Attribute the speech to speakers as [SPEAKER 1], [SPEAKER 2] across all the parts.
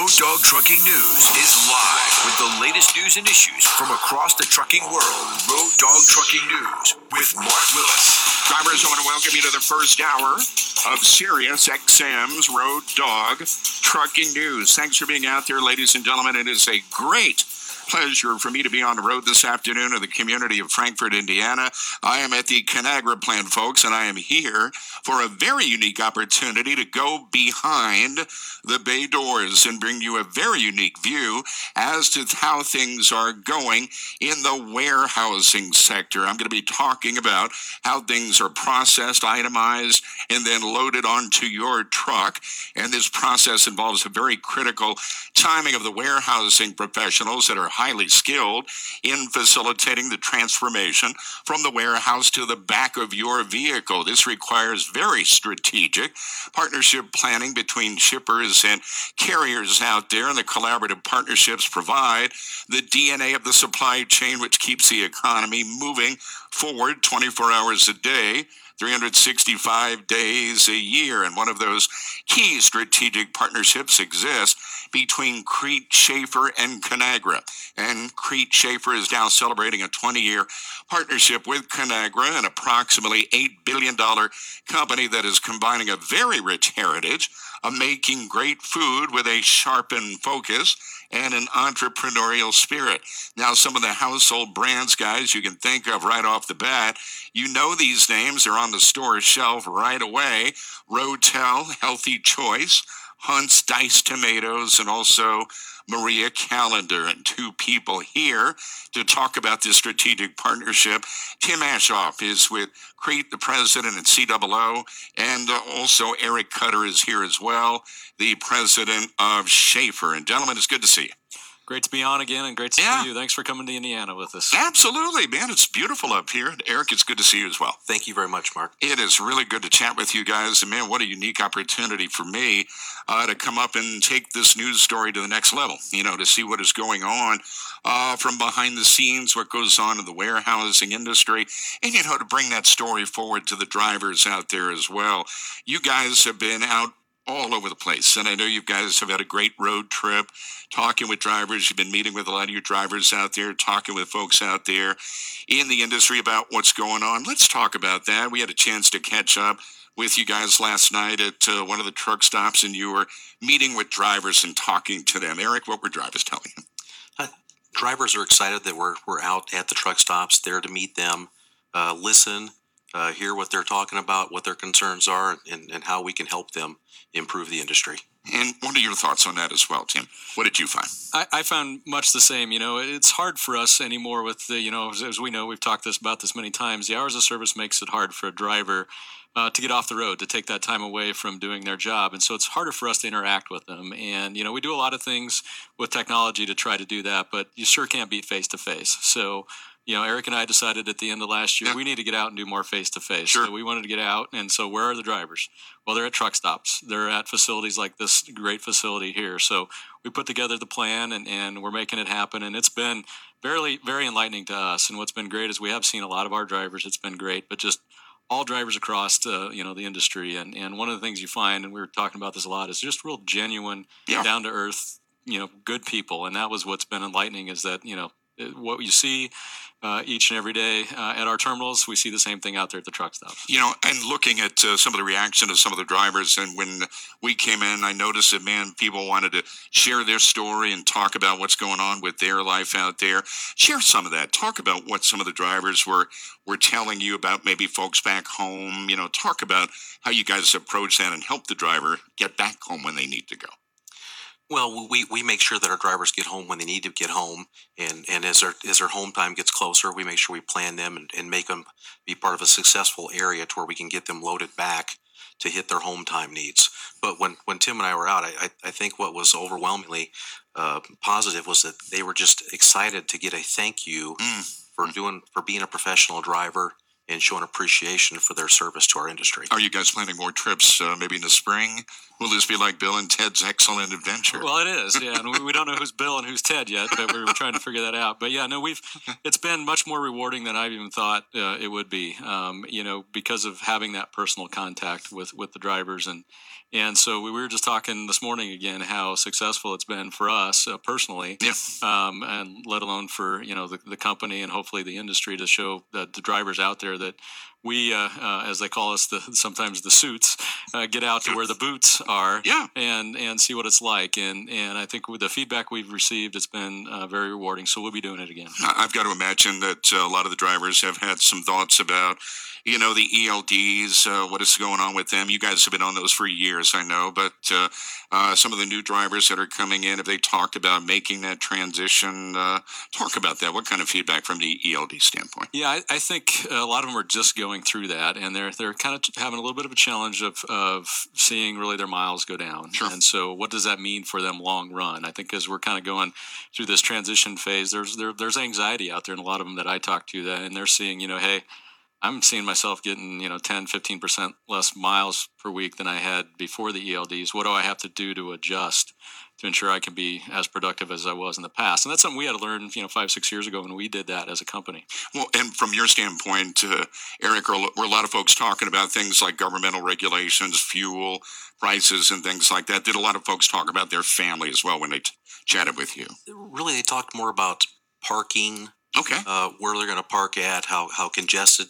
[SPEAKER 1] Road Dog Trucking News is live with the latest news and issues from across the trucking world. Road Dog Trucking News with Mark Willis.
[SPEAKER 2] Drivers, I want to welcome you to the first hour of Sirius XM's Road Dog Trucking News. Thanks for being out there, ladies and gentlemen. It is a great pleasure for me to be on the road this afternoon in the community of Frankfort, Indiana. I am at the Conagra plant, folks, and I am here for a very unique opportunity to go behind the bay doors and bring you a very unique view as to how things are going in the warehousing sector. I'm going to be talking about how things are processed, itemized, and then loaded onto your truck. And this process involves a very critical timing of the warehousing professionals that are highly skilled in facilitating the transformation from the warehouse to the back of your vehicle. This requires very strategic partnership planning between shippers and carriers out there, and the collaborative partnerships provide the DNA of the supply chain, which keeps the economy moving forward 24 hours a day. 365 days a year. And one of those key strategic partnerships exists between Crete Shaffer and Conagra. And Crete Shaffer is now celebrating a 20 year partnership with Conagra, an approximately $8 billion company that is combining a very rich heritage of making great food with a sharpened focus and an entrepreneurial spirit. Now, some of the household brands, guys, you can think of right off the bat, you know these names. They're on the store shelf right away. Rotel, Healthy Choice, Hunt's Diced Tomatoes, and also Marie Callender, and two people here to talk about this strategic partnership. Tim Aschoff is with Crete, the president at COO, and uh, also Eric Cutter is here as well, the president of Shaffer. And gentlemen, it's good to see you.
[SPEAKER 3] Great to be on again and great to
[SPEAKER 2] Yeah.
[SPEAKER 3] see you. Thanks for coming to Indiana with us.
[SPEAKER 2] Absolutely, man. It's beautiful up here. And Eric, it's good to see you as well.
[SPEAKER 4] Thank you very much, Mark.
[SPEAKER 2] It is really good to chat with you guys. And man, what a unique opportunity for me uh, to come up and take this news story to the next level, you know, to see what is going on uh, from behind the scenes, what goes on in the warehousing industry, and, you know, to bring that story forward to the drivers out there as well. You guys have been out all over the place. And I know you guys have had a great road trip talking with drivers. You've been meeting with a lot of your drivers out there, talking with folks out there in the industry about what's going on. Let's talk about that. We had a chance to catch up with you guys last night at uh, one of the truck stops, and you were meeting with drivers and talking to them. Eric, what were drivers telling you?
[SPEAKER 4] Drivers are excited that we're we're out at the truck stops, there to meet them, uh, listen, uh, hear what they're talking about, what their concerns are, and, and how we can help them improve the industry.
[SPEAKER 2] And what are your thoughts on that as well, Tim? What did you find?
[SPEAKER 3] I, I found much the same. You know, it's hard for us anymore with the, you know, as, as we know, we've talked this about this many times. The hours of service makes it hard for a driver uh, to get off the road, to take that time away from doing their job. And so it's harder for us to interact with them. And, you know, we do a lot of things with technology to try to do that, but you sure can't beat face to face. So, you know, Eric and I decided at the end of last year
[SPEAKER 2] Yeah.
[SPEAKER 3] we need to get out and do more face to face.
[SPEAKER 2] Sure.
[SPEAKER 3] So we wanted to get out, and so where are the drivers? Well, they're at truck stops. They're at facilities like this great facility here. So we put together the plan, and, and we're making it happen. And it's been very very enlightening to us. And what's been great is we have seen a lot of our drivers. It's been great, but just all drivers across uh, you know the industry. And and one of the things you find, and we were talking about this a lot, is just real genuine,
[SPEAKER 2] Yeah.
[SPEAKER 3] down to earth, you know, good people. And that was what's been enlightening is that you know what you see uh, each and every day uh, at our terminals, we see the same thing out there at the truck stop.
[SPEAKER 2] You know, and looking at uh, some of the reaction of some of the drivers, and when we came in, I noticed that man, people wanted to share their story and talk about what's going on with their life out there. Share some of that. Talk about what some of the drivers were were telling you about maybe folks back home. You know, talk about how you guys approach that and help the driver get back home when they need to go.
[SPEAKER 4] Well, we, we make sure that our drivers get home when they need to get home, and, and as their as their home time gets closer, we make sure we plan them and, and make them be part of a successful area to where we can get them loaded back to hit their home time needs. But when, when Tim and I were out, I, I, think what was overwhelmingly uh, positive was that they were just excited to get a thank you
[SPEAKER 2] Mm.
[SPEAKER 4] for doing for being a professional driver and show an appreciation for their service to our industry.
[SPEAKER 2] Are you guys planning more trips uh, maybe in the spring? Will this be like Bill and Ted's Excellent Adventure?
[SPEAKER 3] Well, it is, yeah. And we, we don't know who's Bill and who's Ted yet, but we're trying to figure that out. But yeah, no, we've it's been much more rewarding than I've even thought uh, it would be. Um, you know, because of having that personal contact with with the drivers and and so we were just talking this morning again how successful it's been for us uh, personally,
[SPEAKER 2] Yeah.
[SPEAKER 3] um, and let alone for you know the, the company and hopefully the industry to show the, the drivers out there that we, uh, uh, as they call us, the sometimes the suits, uh, get out to where the boots are,
[SPEAKER 2] Yeah.
[SPEAKER 3] and and see what it's like. And and I think with the feedback we've received, it's been uh, very rewarding. So we'll be doing it again.
[SPEAKER 2] I've got to imagine that uh, a lot of the drivers have had some thoughts about, you know, the ELDs, uh, what is going on with them. You guys have been on those for years, I know, but uh, uh, some of the new drivers that are coming in, have they talked about making that transition? Uh, talk about that. What kind of feedback from the ELD standpoint?
[SPEAKER 3] Yeah, I, I think a lot of them are just going through that, and they're they're kind of having a little bit of a challenge of of seeing really their miles go down.
[SPEAKER 2] Sure.
[SPEAKER 3] And so, what does that mean for them long run? I think as we're kind of going through this transition phase, there's there, there's anxiety out there, and a lot of them that I talk to that, and they're seeing, you know, hey. I'm seeing myself getting, you know, 10, 15% less miles per week than I had before the ELDs. What do I have to do to adjust to ensure I can be as productive as I was in the past? And that's something we had to learn, you know, five, six years ago when we did that as a company.
[SPEAKER 2] Well, and from your standpoint, uh, Eric, are, were a lot of folks talking about things like governmental regulations, fuel prices, and things like that? Did a lot of folks talk about their family as well when they t- chatted with you?
[SPEAKER 4] Really, they talked more about parking,
[SPEAKER 2] Okay.
[SPEAKER 4] uh, where they're going to park at, how how congested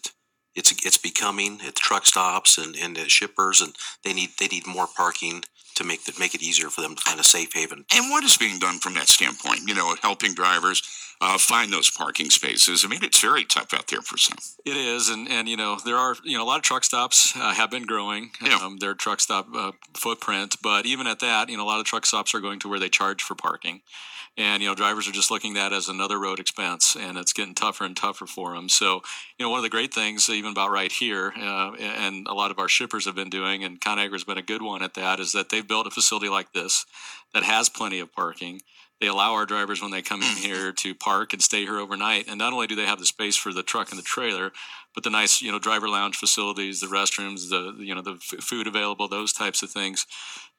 [SPEAKER 4] it's it's becoming at the truck stops and and at shippers, and they need they need more parking to make that make it easier for them to find a safe haven.
[SPEAKER 2] And what is being done from that standpoint? You know, helping drivers uh, find those parking spaces. I mean, it's very tough out there for some.
[SPEAKER 3] It is, and and you know there are you know a lot of truck stops uh, have been growing
[SPEAKER 2] Yeah.
[SPEAKER 3] um, their truck stop uh, footprint, but even at that, you know a lot of truck stops are going to where they charge for parking, and you know drivers are just looking at that as another road expense, and it's getting tougher and tougher for them. So you know one of the great things, even about right here, uh, and a lot of our shippers have been doing, and ConAgra has been a good one at that, is that they've built a facility like this that has plenty of parking. They allow our drivers when they come in here to park and stay here overnight. And not only do they have the space for the truck and the trailer, but the nice, you know, driver lounge facilities, the restrooms, the you know, the f- food available, those types of things.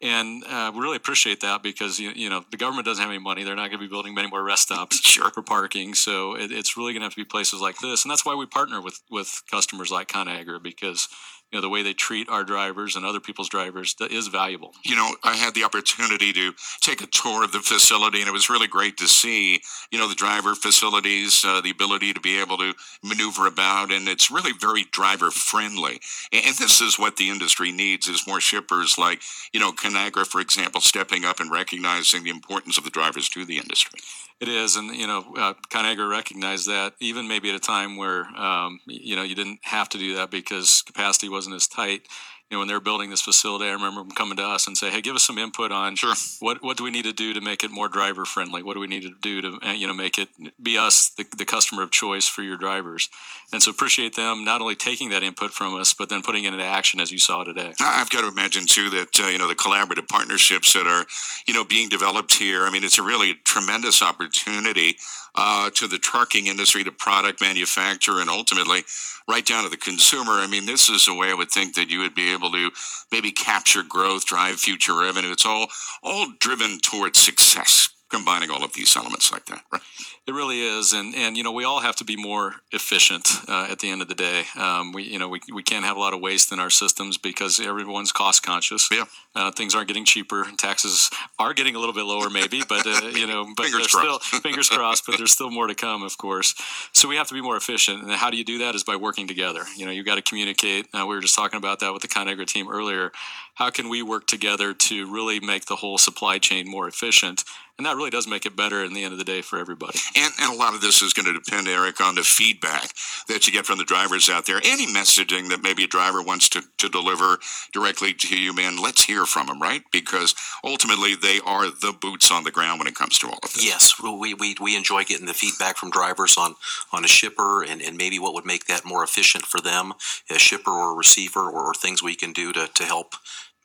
[SPEAKER 3] And uh, we really appreciate that because you, you know the government doesn't have any money; they're not going to be building many more rest stops
[SPEAKER 2] Sure.
[SPEAKER 3] for parking. So it, it's really going to have to be places like this, and that's why we partner with with customers like ConAgra because you know the way they treat our drivers and other people's drivers that is valuable.
[SPEAKER 2] You know, I had the opportunity to take a tour of the facility, and it was really great to see, you know, the driver facilities, uh, the ability to be able to maneuver about, and it's really very driver friendly. And, this is what the industry needs: is more shippers like, you know, Conagra, for example, stepping up and recognizing the importance of the drivers to the industry.
[SPEAKER 3] It is, and you know, uh, ConAgra recognized that even maybe at a time where um, you know you didn't have to do that because capacity wasn't as tight. You know, when they were building this facility, I remember them coming to us and say, "Hey, give us some input on
[SPEAKER 2] Sure.
[SPEAKER 3] what what do we need to do to make it more driver friendly? What do we need to do to uh, you know make it be us the, the customer of choice for your drivers?" And so appreciate them not only taking that input from us, but then putting it into action as you saw today.
[SPEAKER 2] I've got to imagine too that uh, you know the collaborative partnerships that are you know being developed here. I mean, it's a really tremendous opportunity uh, to the trucking industry, to product manufacturer, and ultimately right down to the consumer. I mean, this is a way I would think that you would be able to maybe capture growth, drive future revenue. It's all all driven towards success. Combining all of these elements like that, right?
[SPEAKER 3] It really is, and and you know we all have to be more efficient uh, at the end of the day. Um, we you know we, we can't have a lot of waste in our systems because everyone's cost conscious.
[SPEAKER 2] Yeah.
[SPEAKER 3] Uh, things aren't getting cheaper, and taxes are getting a little bit lower, maybe, but uh, you know, but
[SPEAKER 2] Fingers crossed.
[SPEAKER 3] still fingers crossed. But there's still more to come, of course. So we have to be more efficient, and how do you do that? Is by working together. You know, you got to communicate. Uh, we were just talking about that with the ConAgra team earlier. How can we work together to really make the whole supply chain more efficient? And that really does make it better in the end of the day for everybody.
[SPEAKER 2] And, and a lot of this is going to depend, Eric, on the feedback that you get from the drivers out there. Any messaging that maybe a driver wants to, to deliver directly to you, man, let's hear from them, right? Because ultimately they are the boots on the ground when it comes to all of this.
[SPEAKER 4] Yes, we, we, we enjoy getting the feedback from drivers on, on a shipper and, and maybe what would make that more efficient for them, a shipper or a receiver, or, or things we can do to, to help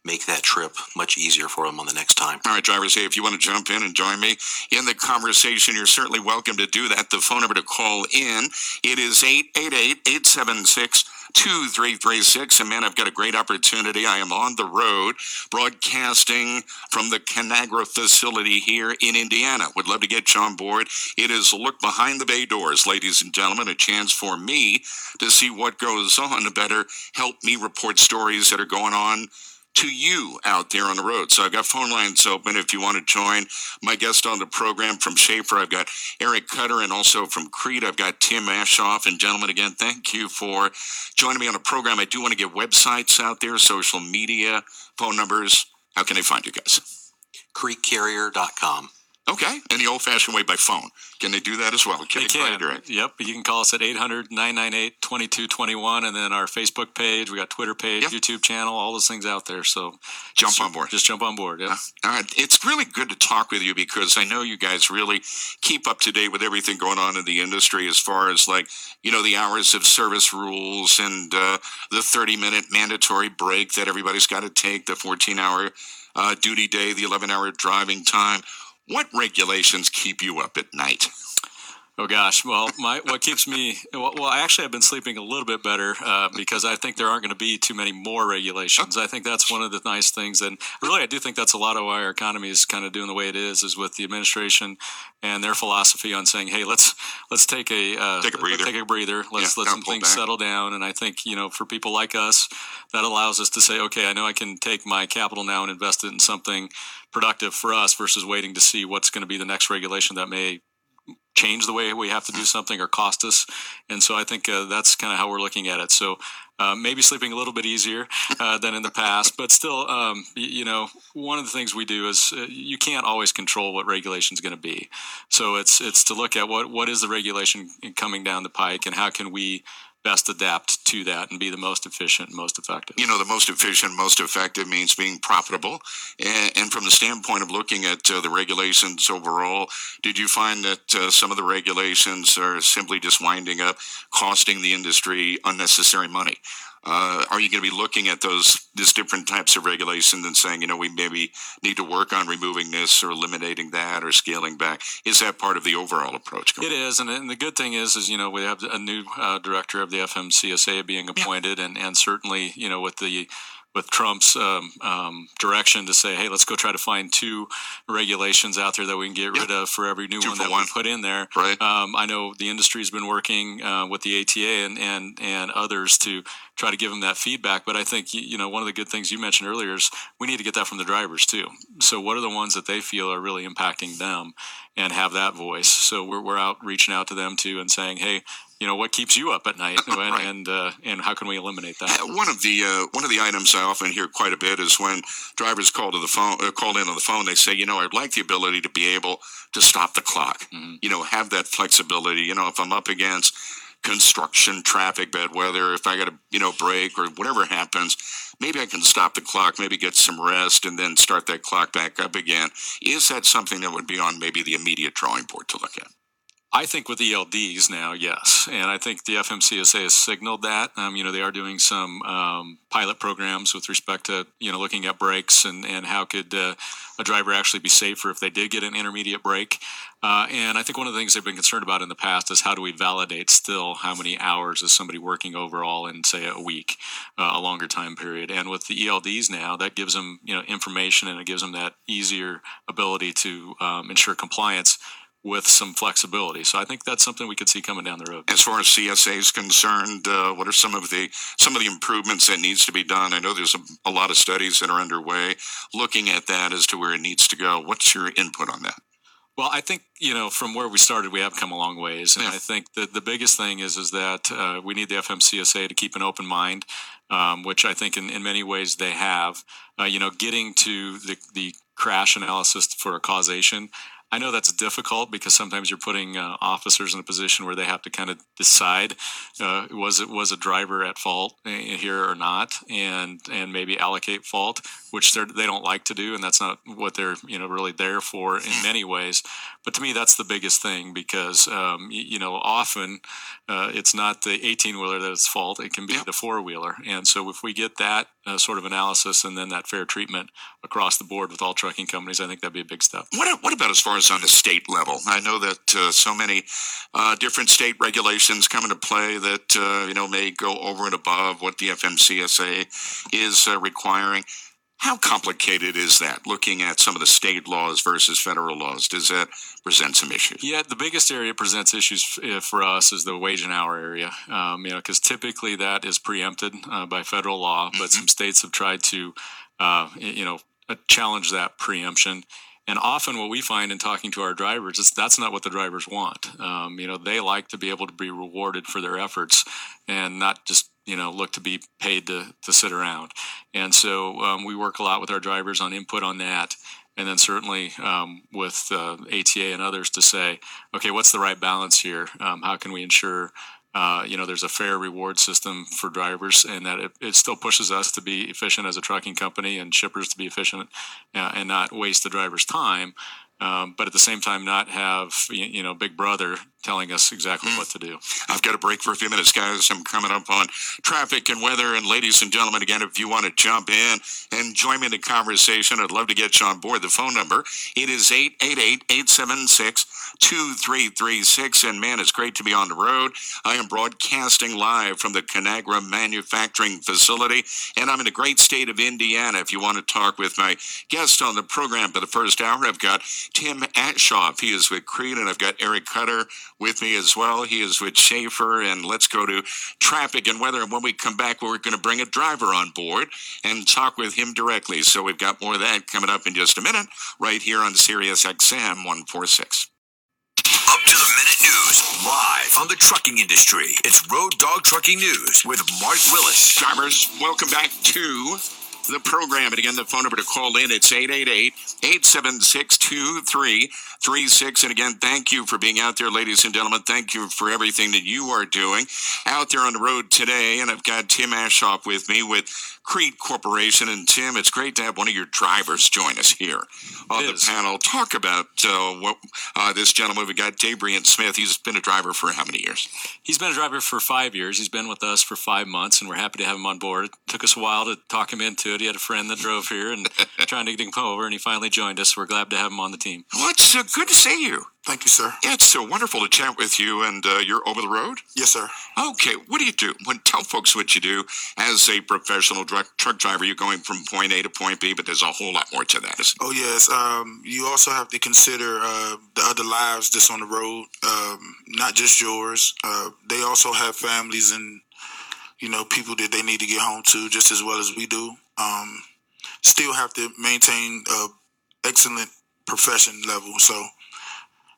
[SPEAKER 4] make that trip much easier for them on the next time.
[SPEAKER 2] All right, drivers, hey, if you want to jump in and join me in the conversation, you're certainly welcome to do that. The phone number to call in, it is 888-876 2336. And man, I've got a great opportunity. I am on the road broadcasting from the Conagra facility here in Indiana. Would love to get you on board. It is a look behind the bay doors, ladies and gentlemen, a chance for me to see what goes on, to better help me report stories that are going on to you out there on the road. So I've got phone lines open if you want to join my guest on the program from Shaffer. I've got Eric Cutter and also from Crete. I've got Tim Aschoff. And gentlemen, again, thank you for joining me on the program. I do want to get websites out there, social media, phone numbers. How can they find you guys?
[SPEAKER 4] cretecarrier.com.
[SPEAKER 2] Okay. And the old fashioned way by phone. Can they do that as well? Can
[SPEAKER 3] They
[SPEAKER 2] you
[SPEAKER 3] can.
[SPEAKER 2] direct?
[SPEAKER 3] Yep. You can call us at 800 998 2221. And then our Facebook page, we got Twitter page,
[SPEAKER 2] Yep.
[SPEAKER 3] YouTube channel, all those things out there. So
[SPEAKER 2] Jump
[SPEAKER 3] just-
[SPEAKER 2] on board.
[SPEAKER 3] Just jump on board. Yeah.
[SPEAKER 2] All right. It's really good to talk with you because I know you guys really keep up to date with everything going on in the industry as far as like, you know, the hours of service rules and uh, the 30 minute mandatory break that everybody's got to take, the 14 hour uh, duty day, the 11 hour driving time. What regulations keep you up at night?
[SPEAKER 3] Oh gosh, well, my what keeps me well, well actually I've been sleeping a little bit better uh, because I think there aren't going to be too many more regulations. I think that's one of the nice things, and really I do think that's a lot of why our economy is kind of doing the way it is, is with the administration and their philosophy on saying, hey, let's let's take a uh,
[SPEAKER 2] Take a breather.
[SPEAKER 3] take a breather, let's
[SPEAKER 2] Yeah,
[SPEAKER 3] let some things
[SPEAKER 2] back.
[SPEAKER 3] settle down, and I think you know for people like us, that allows us to say, okay, I know I can take my capital now and invest it in something productive for us versus waiting to see what's going to be the next regulation that may change the way we have to do something or cost us. And so I think uh, that's kind of how we're looking at it. So uh, maybe sleeping a little bit easier uh, than in the past, but still, um, you know, one of the things we do is uh, you can't always control what regulation is going to be. So it's it's to look at what what is the regulation coming down the pike and how can we best adapt to that and be the most efficient and most effective.
[SPEAKER 2] you know, the most efficient, most effective means being profitable. And, and from the standpoint of looking at uh, the regulations overall, did you find that uh, some of the regulations are simply just winding up costing the industry unnecessary money? Uh, are you going to be looking at those these different types of regulations and saying, you know, we maybe need to work on removing this or eliminating that or scaling back? Is that part of the overall approach?
[SPEAKER 3] It is, and, and the good thing is, is you know we have a new uh, director of the FMCSA being appointed, and and certainly you know with the with Trump's um, um, direction to say, hey, let's go try to find two regulations out there that we can get rid of for every new
[SPEAKER 2] Two
[SPEAKER 3] one that
[SPEAKER 2] one.
[SPEAKER 3] we put in there.
[SPEAKER 2] Right.
[SPEAKER 3] Um, I know the industry's been working uh, with the ATA and, and and others to try to give them that feedback. But I think you know one of the good things you mentioned earlier is we need to get that from the drivers too. So what are the ones that they feel are really impacting them, and have that voice. So we're we're out reaching out to them too and saying, hey, you know what keeps you up at night, and
[SPEAKER 2] Right.
[SPEAKER 3] and, uh, and how can we eliminate that?
[SPEAKER 2] Uh, One of the uh, one of the items I often hear quite a bit is when drivers call to the phone, uh, call in on the phone. They say, you know, I'd like the ability to be able to stop the clock.
[SPEAKER 3] Mhm.
[SPEAKER 2] You know, have that flexibility. You know, if I'm up against construction, traffic, bad weather, if I got to, you know, break or whatever happens, maybe I can stop the clock, maybe get some rest, and then start that clock back up again. Is that something that would be on maybe the immediate drawing board to look at?
[SPEAKER 3] I think with ELDs now, yes, and I think the FMCSA has signaled that. Um, you know, they are doing some um, pilot programs with respect to you know looking at breaks and and how could uh, a driver actually be safer if they did get an intermediate break. Uh, and I think one of the things they've been concerned about in the past is how do we validate still how many hours is somebody working overall in say a week, uh, a longer time period. And with the ELDs now, that gives them you know information and it gives them that easier ability to um, ensure compliance with some flexibility. So I think that's something we could see coming down the road.
[SPEAKER 2] as far as CSA is concerned, uh, what are some of the some of the improvements that needs to be done? I know there's a, a lot of studies that are underway looking at that as to where it needs to go. What's your input on that?
[SPEAKER 3] Well, I think you know from where we started, we have come a long ways, and
[SPEAKER 2] Yeah.
[SPEAKER 3] I think that the biggest thing is is that uh, we need the FMCSA to keep an open mind, um, which I think in, in many ways they have. Uh, you know, getting to the the crash analysis for causation. I know that's difficult because sometimes you're putting uh, officers in a position where they have to kind of decide uh, was it was a driver at fault uh, here or not, and and maybe allocate fault, which they they don't like to do, and that's not what they're you know really there for in many ways. But to me, that's the biggest thing because um, you, you know often uh, it's not the 18 wheeler that's fault; it can be
[SPEAKER 2] Yeah.
[SPEAKER 3] the four wheeler, and so if we get that uh, sort of analysis and then that fair treatment across the board with all trucking companies, I think that'd be a big step.
[SPEAKER 2] What, what about as far as on the state level? I know that uh, so many uh, different state regulations come into play that uh, you know may go over and above what the FMCSA is uh, requiring. How complicated is that? Looking at some of the state laws versus federal laws, does that present some issues?
[SPEAKER 3] Yeah, the biggest area presents issues for us is the wage and hour area. Um, you know, because typically that is preempted uh, by federal law, but some states have tried to, uh, you know, uh, challenge that preemption. And often, what we find in talking to our drivers is that's not what the drivers want. Um, you know, they like to be able to be rewarded for their efforts, and not just you know look to be paid to to sit around. And so um, we work a lot with our drivers on input on that, and then certainly um, with uh, ATA and others to say, okay, what's the right balance here? Um, how can we ensure? Uh, you know, there's a fair reward system for drivers, and that it, it still pushes us to be efficient as a trucking company and shippers to be efficient uh, and not waste the driver's time. Um, but at the same time, not have you you know Big Brother telling us exactly hmm. what to do.
[SPEAKER 2] I've got a break for a few minutes, guys. I'm coming up on traffic and weather. And ladies and gentlemen, again, if you want to jump in and join me in the conversation, I'd love to get you on board. The phone number, it is 888-876-2336. And man, it's great to be on the road. I am broadcasting live from the Conagra Manufacturing Facility, and I'm in the great state of Indiana. If you want to talk with my guest on the program for the first hour, I've got Tim Aschoff. He is with Crete, and I've got Eric Cutter with me as well. He is with Shaffer, and let's go to traffic and weather. And when we come back, we're going to bring a driver on board and talk with him directly. So we've got more of that coming up in just a minute, right here on Sirius XM 146.
[SPEAKER 1] Up to the minute news, live on the trucking industry. It's Road Dog Trucking News with Mark Willis.
[SPEAKER 2] Drivers, welcome back to the program. And again, the phone number to call in, it's 888-876-2336. And again, thank you for being out there, ladies and gentlemen. Thank you for everything that you are doing out there on the road today. And I've got Tim Aschoff with me with Crete Corporation. And Tim, it's great to have one of your drivers join us here on
[SPEAKER 3] It
[SPEAKER 2] the
[SPEAKER 3] is.
[SPEAKER 2] panel. Talk about uh, what uh, this gentleman, we got Dabrian Smith. He's been a driver for how many years?
[SPEAKER 3] He's been a driver for five years. He's been with us for five months, and we're happy to have him on board. It took us a while to talk him into it. He had a friend that drove here and trying to get him over, and he finally joined us. We're glad to have him on the team.
[SPEAKER 2] Well, it's uh, good to see you.
[SPEAKER 5] Thank you, sir.
[SPEAKER 2] Yeah, it's so wonderful to chat with you, and uh, you're over the road.
[SPEAKER 5] Yes, sir.
[SPEAKER 2] Okay, what do you do? When tell folks what you do as a professional truck truck driver. You're going from point A to point B, but there's a whole lot more to that. isn't
[SPEAKER 5] Oh, yes. Um, you also have to consider uh, the other lives that's on the road, um, not just yours. Uh, they also have families and, you know, people that they need to get home to just as well as we do. Um, still have to maintain a excellent profession level. So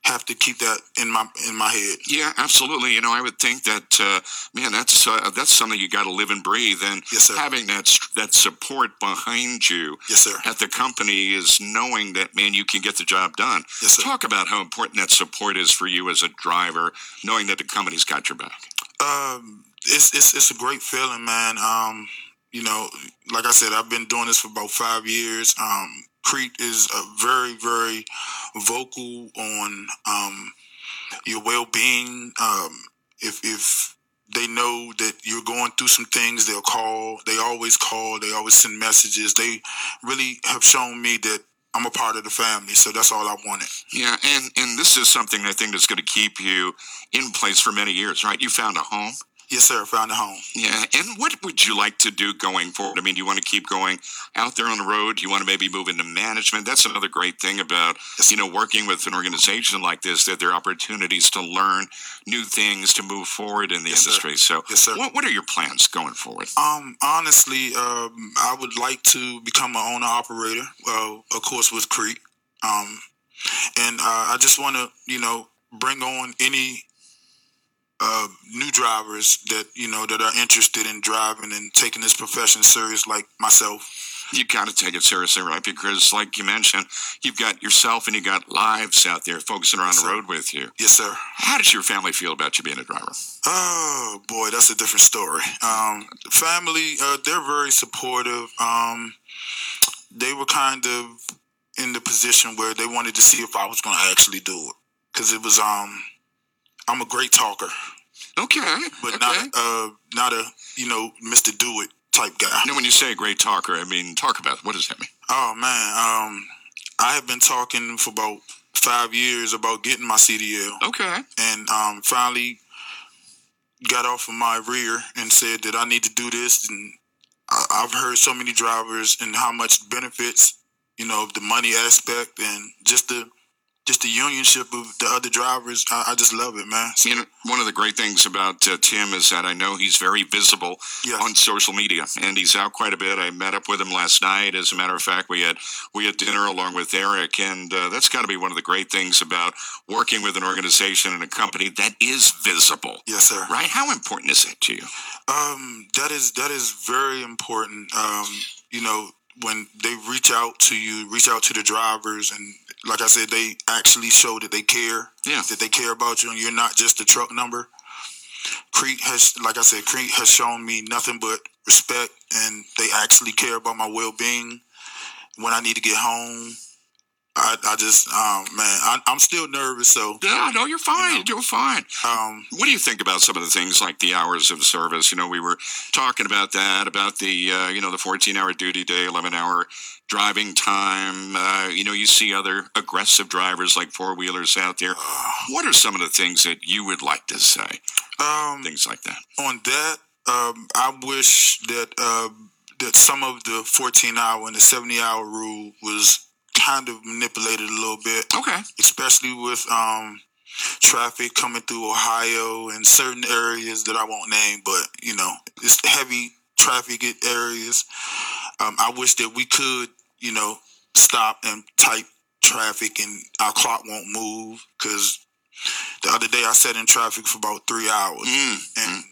[SPEAKER 5] have to keep that in my in my head.
[SPEAKER 2] Yeah, absolutely. You know, I would think that uh, man, that's uh, that's something you got to live and breathe, and
[SPEAKER 5] Yes,
[SPEAKER 2] having that that support behind you
[SPEAKER 5] Yes, sir.
[SPEAKER 2] at the company is knowing that man, you can get the job done.
[SPEAKER 5] Yes, sir.
[SPEAKER 2] Talk about how important that support is for you as a driver, knowing that the company's got your back.
[SPEAKER 5] Um, it's it's it's a great feeling, man. Um, you know, like I said, I've been doing this for about five years. Um, Crete is a very very vocal on um your well being. Um, if if they know that you're going through some things, they'll call. They always call. They always send messages. They really have shown me that I'm a part of the family. So that's all I wanted.
[SPEAKER 2] Yeah, and and this is something I think that's going to keep you in place for many years, right? You found a home.
[SPEAKER 5] Yes, sir. Found a home.
[SPEAKER 2] Yeah, and what would you like to do going forward? I mean, do you want to keep going out there on the road? Do you want to maybe move into management? That's another great thing about you know working with an organization like this that there are opportunities to learn new things to move forward in the
[SPEAKER 5] Yes, sir.
[SPEAKER 2] industry. So,
[SPEAKER 5] Yes, sir.
[SPEAKER 2] what what are your plans going forward?
[SPEAKER 5] Um, honestly, um, I would like to become an owner operator. Well, of course, with Crete. Um, and uh, I just want to, you know, bring on any uh, new drivers that you know that are interested in driving and taking this profession serious, like myself.
[SPEAKER 2] You got to take it seriously, right? Because, like you mentioned, you've got yourself and you got lives out there, folks that are on
[SPEAKER 5] Yes,
[SPEAKER 2] the road with you.
[SPEAKER 5] Yes, sir.
[SPEAKER 2] How does your family feel about you being a driver?
[SPEAKER 5] Oh boy, that's a different story. Um, family, uh, they're very supportive. Um, they were kind of in the position where they wanted to see if I was going to actually do it because it was. Um, I'm a great talker,
[SPEAKER 2] Okay,
[SPEAKER 5] but
[SPEAKER 2] okay.
[SPEAKER 5] not uh, not a you know Mr. Do It type guy.
[SPEAKER 2] Now, when you say great talker, I mean talk about it. what does that mean?
[SPEAKER 5] Oh man, um, I have been talking for about five years about getting my CDL,
[SPEAKER 2] Okay.
[SPEAKER 5] and um, finally got off of my rear and said that I need to do this. And I've heard so many drivers and how much benefits, you know, the money aspect and just the just the unionship of the other drivers. I, I just love it, man.
[SPEAKER 2] You know, one of the great things about uh, Tim is that I know he's very visible
[SPEAKER 5] yes.
[SPEAKER 2] on social media, and he's out quite a bit. I met up with him last night. As a matter of fact, we had we had dinner along with Eric, and uh, that's got to be one of the great things about working with an organization and a company that is visible,
[SPEAKER 5] yes, sir.
[SPEAKER 2] right? How important is that to you?
[SPEAKER 5] Um, that is that is very important. Um, you know, when they reach out to you, reach out to the drivers, and like I said, they actually show that they care,
[SPEAKER 2] Yeah.
[SPEAKER 5] that they care about you, and you're not just a truck number. Crete has, like I said, Crete has shown me nothing but respect, and they actually care about my well-being. When I need to get home, I, I just, um, man, I, I'm still nervous. So,
[SPEAKER 2] Yeah, no, you're fine.
[SPEAKER 5] You
[SPEAKER 2] You're fine.
[SPEAKER 5] um,
[SPEAKER 2] What do you think about some of the things like the hours of service? You know, we were talking about that, about the uh, you know the 14-hour duty day, 11-hour driving time. Uh, you know, you see other aggressive drivers like four wheelers out there. What are some of the things that you would like to say?
[SPEAKER 5] um,
[SPEAKER 2] Things like that.
[SPEAKER 5] on that, um, I wish that uh, that some of the 14 hour and the 70 hour rule was kind of manipulated a little bit,
[SPEAKER 2] Okay.
[SPEAKER 5] especially with um, traffic coming through Ohio and certain areas that I won't name, but you know, it's heavy traffic areas. Um, I wish that we could, you know, stop and type traffic and our clock won't move because the other day I sat in traffic for about three hours
[SPEAKER 2] Mm.
[SPEAKER 5] and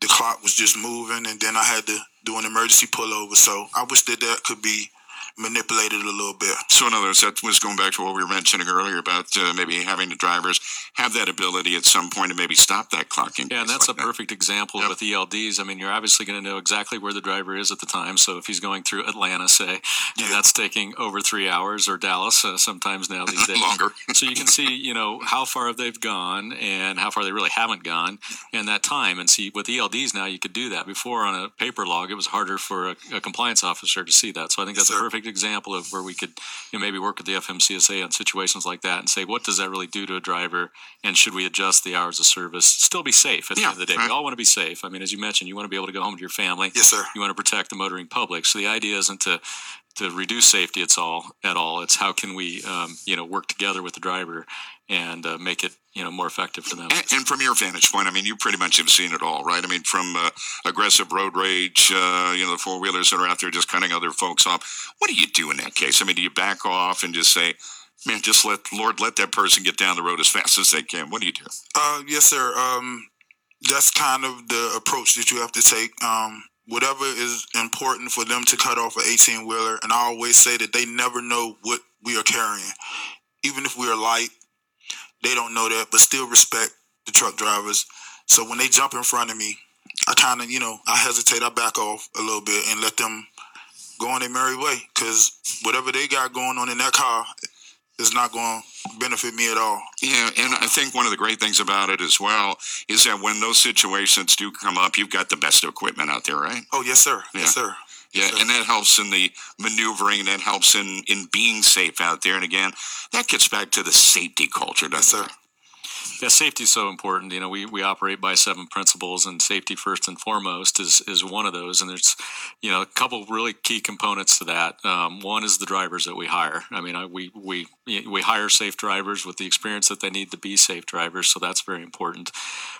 [SPEAKER 5] the clock was just moving, and then I had to do an emergency pullover. So I wish that that could be manipulated a little bit.
[SPEAKER 2] So, in other words, that was going back to what we were mentioning earlier about uh, maybe having the drivers have that ability at some point to maybe stop that clocking.
[SPEAKER 3] Yeah, and that's a perfect example
[SPEAKER 2] Yep.
[SPEAKER 3] with ELDs. I mean, you're obviously going to know exactly where the driver is at the time. So if he's going through Atlanta, say,
[SPEAKER 5] Yeah.
[SPEAKER 3] that's taking over three hours, or Dallas, uh, sometimes now these days.
[SPEAKER 2] longer.
[SPEAKER 3] so you can see, you know, how far they've gone and how far they really haven't gone, and that time. And see, with ELDs now, you could do that. Before on a paper log, it was harder for a, a compliance officer to see that. So I think that's
[SPEAKER 5] Sure.
[SPEAKER 3] a perfect example of where we could, you know, maybe work with the FMCSA on situations like that and say, what does that really do to a driver, and should we adjust the hours of service? Still be safe at the
[SPEAKER 2] Yeah,
[SPEAKER 3] end of the day.
[SPEAKER 2] right.
[SPEAKER 3] We all want to be safe. I mean, as you mentioned, you want to be able to go home to your family.
[SPEAKER 5] Yes, sir.
[SPEAKER 3] You want to protect the motoring public. So the idea isn't to to reduce safety. It's all at all. It's how can we, um, you know, work together with the driver and uh, make it, you know, more effective for them.
[SPEAKER 2] And, and from your vantage point, I mean, you pretty much have seen it all, right? I mean, from uh, aggressive road rage, uh, you know, the four wheelers that are out there just cutting other folks off. What do you do in that case? I mean, do you back off and just say, man, just let Lord let that person get down the road as fast as they can? What do you do?
[SPEAKER 5] Uh, yes, sir. Um, that's kind of the approach that you have to take. Um, whatever is important for them to cut off an 18 wheeler, and I always say that they never know what we are carrying. Even if we are light, they don't know that, but still respect the truck drivers. So when they jump in front of me, I kind of, you know, I hesitate, I back off a little bit and let them go on their merry way because whatever they got going on in that car is not going to benefit me at all.
[SPEAKER 2] Yeah, and I think one of the great things about it as well is that when those situations do come up, you've got the best equipment out there, right?
[SPEAKER 5] Oh, yes, sir.
[SPEAKER 2] Yeah.
[SPEAKER 5] Yes, sir.
[SPEAKER 2] Yeah,
[SPEAKER 5] Sure.
[SPEAKER 2] and that helps in the maneuvering. And that helps in in being safe out there. And again, that gets back to the safety culture, doesn't it?
[SPEAKER 3] Yeah, safety is so important. You know, we, we operate by seven principles, and safety first and foremost is is one of those. And there's, you know, a couple really key components to that. Um, one is the drivers that we hire. I mean, I, we we we hire safe drivers with the experience that they need to be safe drivers, so that's very important.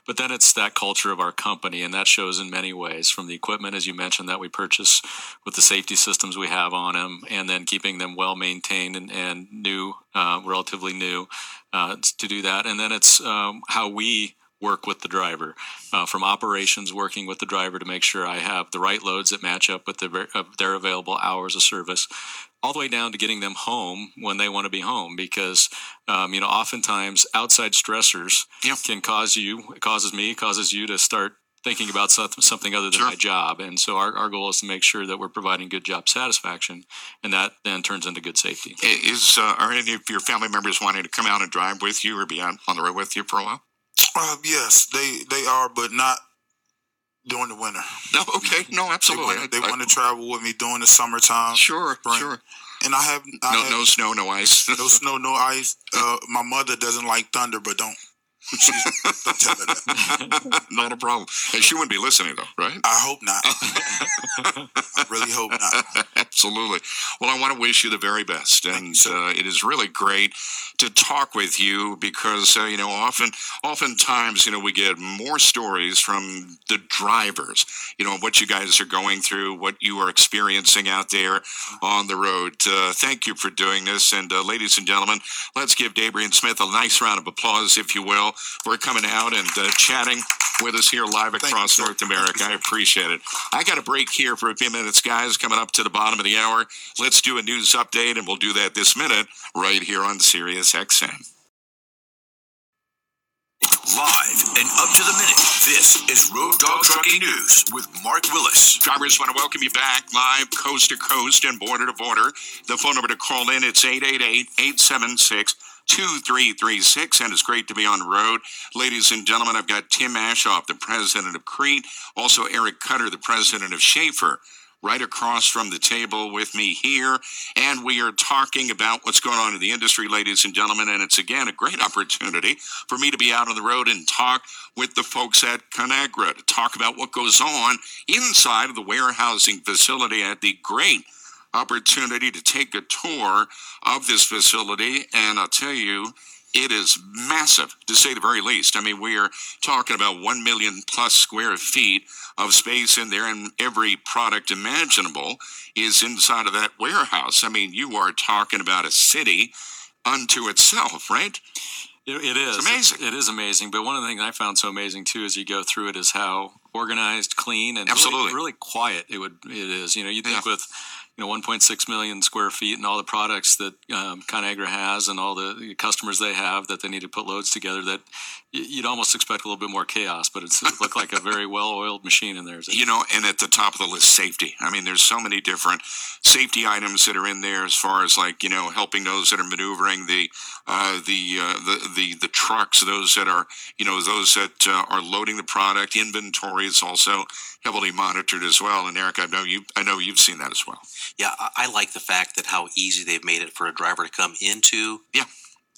[SPEAKER 3] But then it's that culture of our company, and that shows in many ways from the equipment, as you mentioned, that we purchase with the safety systems we have on them, and then keeping them well maintained and, and new, uh, relatively new, uh, to do that. And then it's um, how we work with the driver, uh, from operations, working with the driver to make sure I have the right loads that match up with the, uh, their available hours of service, all the way down to getting them home when they want to be home. Because um, you know, oftentimes outside stressors
[SPEAKER 2] Yeah.
[SPEAKER 3] can cause you, it causes me, causes you to start thinking about something, something other than
[SPEAKER 2] Sure.
[SPEAKER 3] my job. And so our, our goal is to make sure that we're providing good job satisfaction, and that then turns into good safety.
[SPEAKER 2] Is uh, are any of your family members wanting to come out and drive with you or be out on the road with you for a while?
[SPEAKER 5] Uh, yes, they they are, but not during the winter.
[SPEAKER 2] No, okay, no, absolutely.
[SPEAKER 5] They, want,
[SPEAKER 2] I-
[SPEAKER 5] to travel with me during the summertime.
[SPEAKER 2] Sure,
[SPEAKER 5] Right.
[SPEAKER 2] sure.
[SPEAKER 5] And I have, I
[SPEAKER 2] No,
[SPEAKER 5] have
[SPEAKER 2] no snow, no ice.
[SPEAKER 5] no snow, no ice. Uh, my mother doesn't like thunder, but don't. She's, don't tell her that.
[SPEAKER 2] Not a problem. And she wouldn't be listening, though, right?
[SPEAKER 5] I hope not. I really hope not.
[SPEAKER 2] Absolutely. Well, I want to wish you the very best, and uh, it is really great to talk with you because uh, you know often, oftentimes, you know, we get more stories from the drivers. You know what you guys are going through, what you are experiencing out there on the road. Uh, thank you for doing this, and uh, ladies and gentlemen, let's give Dabrian Smith a nice round of applause, if you will, for coming out and uh, chatting with us here live across
[SPEAKER 5] you.
[SPEAKER 2] North America. I appreciate it. I got a break here for a few minutes, guys. Coming up to the bottom of the hour, let's do a news update, and we'll do that this minute right here on Sirius XM.
[SPEAKER 1] Live and up to the minute, this is Road Dog Trucking News with Mark Willis.
[SPEAKER 2] Drivers want to welcome you back live coast to coast and border to border. The phone number to call in it's 888-876 2336 and it's great to be on the road. Ladies and gentlemen, I've got Tim Aschoff, the president of Crete, also Eric Cutter, the president of Shaffer. Right across from the table with me here, and we are talking about what's going on in the industry, ladies and gentlemen. And it's again a great opportunity for me to be out on the road and talk with the folks at Conagra to talk about what goes on inside of the warehousing facility at the great opportunity to take a tour of this facility. And I'll tell you, it is massive to say the very least. I mean, we are talking about 1 million plus square feet of space in there, and every product imaginable is inside of that warehouse. I mean, you are talking about a city unto itself, right?
[SPEAKER 3] It, it is
[SPEAKER 2] amazing.
[SPEAKER 3] It is amazing. But one of the things I found so amazing too, as you go through it, is how organized, clean, and
[SPEAKER 2] Absolutely.
[SPEAKER 3] really, really quiet it would. It is. You know, you think
[SPEAKER 2] Yeah.
[SPEAKER 3] with you know 1.6 million square feet and all the products that um, Conagra has and all the customers they have that they need to put loads together, that you'd almost expect a little bit more chaos. But it's, it looked like a very well-oiled machine in there.
[SPEAKER 2] You know, and at the top of the list, safety. I mean, there's so many different safety items that are in there, as far as like you know, helping those that are maneuvering the uh, the, uh, the the the trucks, those that are you know those that uh, are loading the product. Inventory is also heavily monitored as well. And Eric, I know you I know you've seen that as well.
[SPEAKER 4] Yeah, I, I like the fact that how easy they've made it for a driver to come into, Yeah.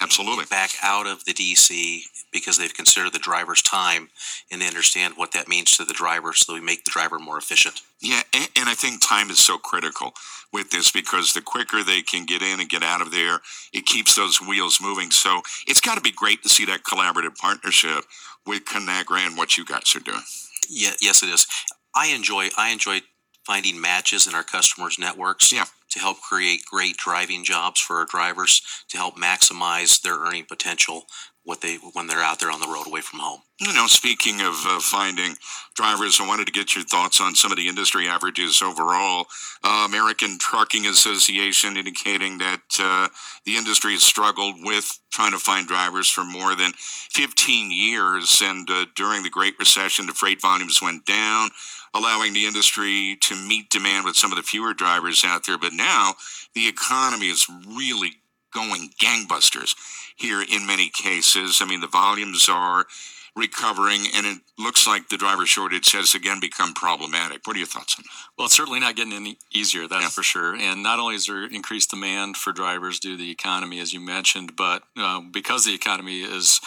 [SPEAKER 2] Absolutely.
[SPEAKER 4] back out of the DC because they've considered the driver's time and they understand what that means to the driver, so we make the driver more efficient.
[SPEAKER 2] Yeah, and, and I think time is so critical with this because the quicker they can get in and get out of there, it keeps those wheels moving. So it's got to be great to see that collaborative partnership with Conagra and what you guys are doing.
[SPEAKER 4] Yeah, yes, it is. I enjoy I enjoy finding matches in our customers' networks
[SPEAKER 2] Yeah.
[SPEAKER 4] to help create great driving jobs for our drivers to help maximize their earning potential what they when they're out there on the road away from home.
[SPEAKER 2] You know, speaking of uh, finding drivers, I wanted to get your thoughts on some of the industry averages overall. Uh, American Trucking Association indicating that uh, the industry has struggled with trying to find drivers for more than 15 years. And uh, during the Great Recession, the freight volumes went down, allowing the industry to meet demand with some of the fewer drivers out there. But now the economy is really going gangbusters here in many cases. I mean, the volumes are recovering, and it looks like the driver shortage has again become problematic. What are your thoughts on that?
[SPEAKER 3] Well, it's certainly not getting any easier, that's
[SPEAKER 2] Yeah.
[SPEAKER 3] for sure. And not only is there increased demand for drivers due to the economy, as you mentioned, but uh, because the economy is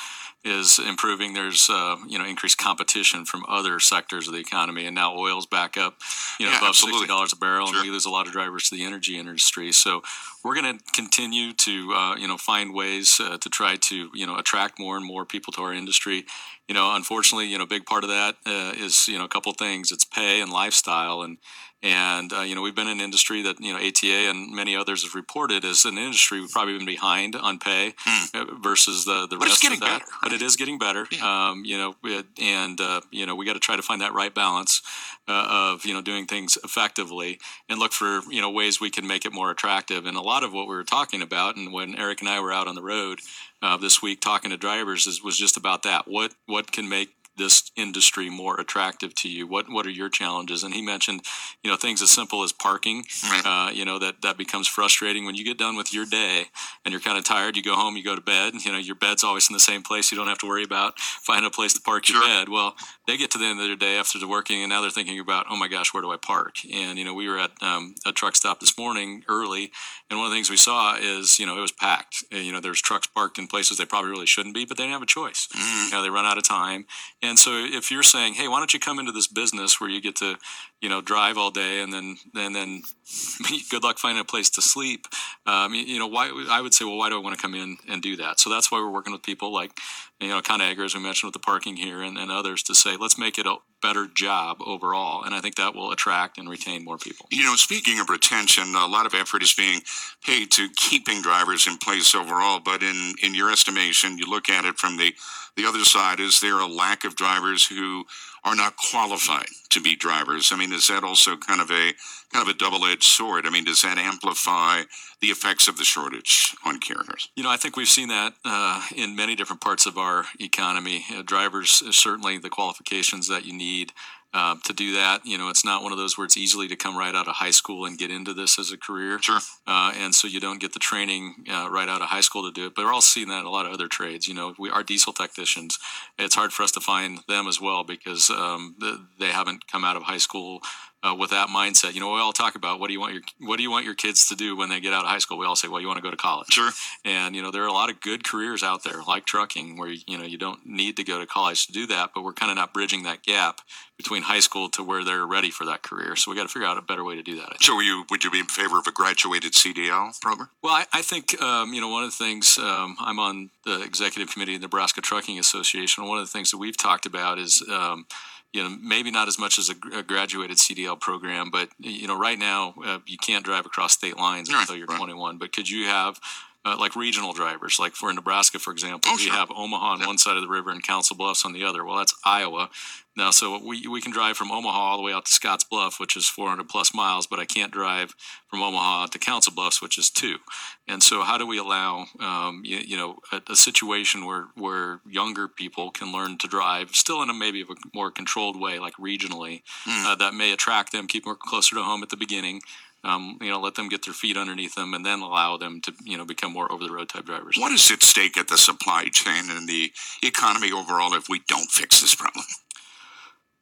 [SPEAKER 3] is improving, there's uh, you know increased competition from other sectors of the economy, and now oil's back up, you know,
[SPEAKER 2] Yeah,
[SPEAKER 3] above
[SPEAKER 2] absolutely.
[SPEAKER 3] sixty dollars a barrel,
[SPEAKER 2] Sure.
[SPEAKER 3] and we lose a lot of drivers to the energy industry. So we're going to continue to uh, you know find ways uh, to try to you know attract more and more people to our industry. You know, unfortunately, you know, a big part of that uh, is you know a couple things. It's pay and lifestyle, and and uh, you know we've been in an industry that you know ATA and many others have reported as an industry we've probably been behind on pay uh, versus the the.
[SPEAKER 2] But it's
[SPEAKER 3] rest
[SPEAKER 2] getting
[SPEAKER 3] of that.
[SPEAKER 2] better,
[SPEAKER 3] But it is getting better. Um, you know, it, and uh, you know we got to try to find that right balance uh, of you know doing things effectively and look for you know ways we can make it more attractive. And a lot of what we were talking about, and when Eric and I were out on the road uh, this week talking to drivers, is was just about that. What what can make this industry more attractive to you? What What are your challenges? And he mentioned, you know, things as simple as parking.
[SPEAKER 2] Right.
[SPEAKER 3] Uh, you know that that becomes frustrating when you get done with your day and you're kind of tired. You go home, you go to bed. You know, your bed's always in the same place. You don't have to worry about finding a place to park your
[SPEAKER 2] Sure.
[SPEAKER 3] bed. Well, they get to the end of their day after they're working, and now they're thinking about, oh my gosh, where do I park? And you know, we were at um, a truck stop this morning early, and one of the things we saw is, you know, it was packed. And, you know, there's trucks parked in places they probably really shouldn't be, but they didn't have a choice.
[SPEAKER 2] Mm.
[SPEAKER 3] You know, they run out of time. And so if you're saying, hey, why don't you come into this business where you get to, you know, drive all day and then and then good luck finding a place to sleep. Um, you, you know, why I would say, well, why do I want to come in and do that? So that's why we're working with people like, you know, ConAgra, as we mentioned with the parking here, and, and others to say, let's make it a better job overall. And I think that will attract and retain more people.
[SPEAKER 2] You know, speaking of retention, a lot of effort is being paid to keeping drivers in place overall. But in, in your estimation, you look at it from the, the other side, is there a lack of drivers who are not qualified to be drivers? I mean, is that also kind of a kind of a double-edged sword? I mean, does that amplify the effects of the shortage on carriers?
[SPEAKER 3] You know, I think we've seen that uh, in many different parts of our economy. Uh, drivers, certainly the qualifications that you need uh, to do that. You know, it's not one of those where it's easily to come right out of high school and get into this as a career.
[SPEAKER 2] Sure.
[SPEAKER 3] Uh, and so you don't get the training uh, right out of high school to do it. But we're all seeing that in a lot of other trades. You know, we are diesel technicians. It's hard for us to find them as well because um, they haven't come out of high school uh, with that mindset. You know, we all talk about what do you want your what do you want your kids to do when they get out of high school? We all say, well, you want to go to college.
[SPEAKER 2] Sure.
[SPEAKER 3] And you know, there are a lot of good careers out there, like trucking, where you know you don't need to go to college to do that. But we're kind of not bridging that gap between high school to where they're ready for that career. So we got to figure out a better way to do that.
[SPEAKER 2] So, you would you be in favor of a graduated CDL program?
[SPEAKER 3] Well, I, I think um, you know one of the things um, I'm on the executive committee of the Nebraska Trucking Association. One of the things that we've talked about is um, you know maybe not as much as a, a graduated CDL program, but you know right now uh, you can't drive across state lines
[SPEAKER 2] Right,
[SPEAKER 3] until you're
[SPEAKER 2] right.
[SPEAKER 3] 21. But could you have uh, like regional drivers, like for Nebraska, for example,
[SPEAKER 2] Oh,
[SPEAKER 3] we have Omaha on one side of the river and Council Bluffs on the other. Well, that's Iowa. Now, so we, we can drive from Omaha all the way out to Scotts Bluff, which is 400 plus miles, but I can't drive from Omaha to Council Bluffs, which is two. And so, how do we allow, um, you, you know, a, a situation where where younger people can learn to drive, still in a maybe a more controlled way, like regionally,
[SPEAKER 2] Mm.
[SPEAKER 3] uh, that may attract them, keep them closer to home at the beginning. Um, you know, let them get their feet underneath them, and then allow them to, you know, become more over the road type drivers.
[SPEAKER 2] What is at stake at the supply chain and the economy overall if we don't fix this problem?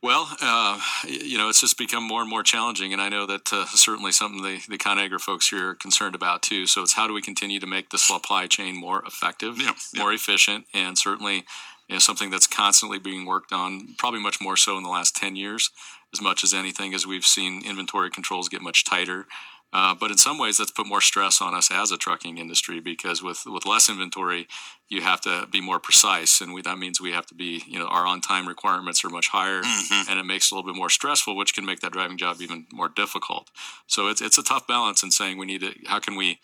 [SPEAKER 3] Well, uh, you know, it's just become more and more challenging, and I know that uh, certainly something the the Conagra folks here are concerned about too. So it's how do we continue to make the supply chain more effective,
[SPEAKER 2] Yeah, yeah.
[SPEAKER 3] more efficient, and certainly you know, something that's constantly being worked on, probably much more so in the last ten years, as much as anything, as we've seen inventory controls get much tighter. Uh, but in some ways, that's put more stress on us as a trucking industry because with, with less inventory, you have to be more precise, and we, that means we have to be, you know, our on time requirements are much higher,
[SPEAKER 2] Mhm.
[SPEAKER 3] and it makes it a little bit more stressful, which can make that driving job even more difficult. So it's it's a tough balance in saying we need to. How can we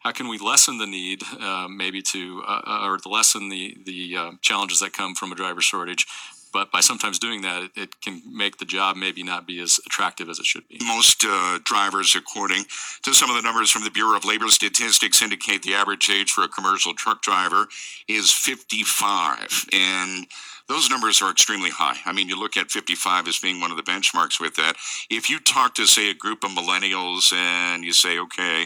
[SPEAKER 3] how can we lessen the need, uh, maybe to, uh, or lessen the the uh, challenges that come from a driver shortage? But by sometimes doing that, it, it can make the job maybe not be as attractive as it should be.
[SPEAKER 2] Most uh, drivers, according to some of the numbers from the Bureau of Labor Statistics, indicate the average age for a commercial truck driver is 55. And those numbers are extremely high. I mean, you look at 55 as being one of the benchmarks with that. If you talk to, say, a group of millennials and you say, okay,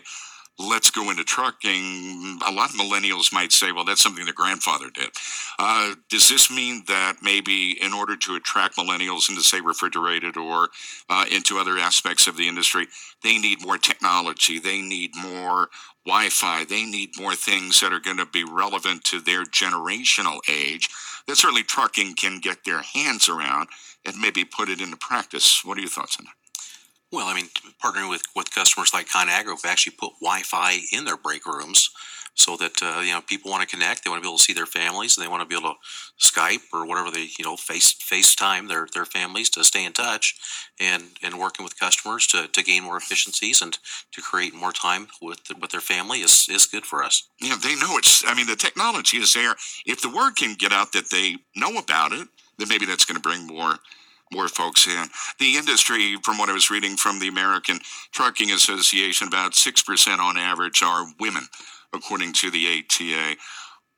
[SPEAKER 2] let's go into trucking, a lot of millennials might say, well, that's something their grandfather did. Uh, does this mean that maybe in order to attract millennials into, say, refrigerated or uh, into other aspects of the industry, they need more technology, they need more Wi Fi, they need more things that are going to be relevant to their generational age that certainly trucking can get their hands around and maybe put it into practice? What are your thoughts on that?
[SPEAKER 4] Well, I mean, partnering with, with customers like Conagra, we've actually put Wi-Fi in their break rooms so that uh, you know people want to connect. They want to be able to see their families. and They want to be able to Skype or whatever they you know face FaceTime their their families to stay in touch, and and working with customers to, to gain more efficiencies and to create more time with with their family is is good for us.
[SPEAKER 2] know, they know it's, I mean, the technology is there. If the word can get out that they know about it, then maybe that's going to bring more more folks in. The industry, from what I was reading from the American Trucking Association, about 6% on average are women, according to the ATA.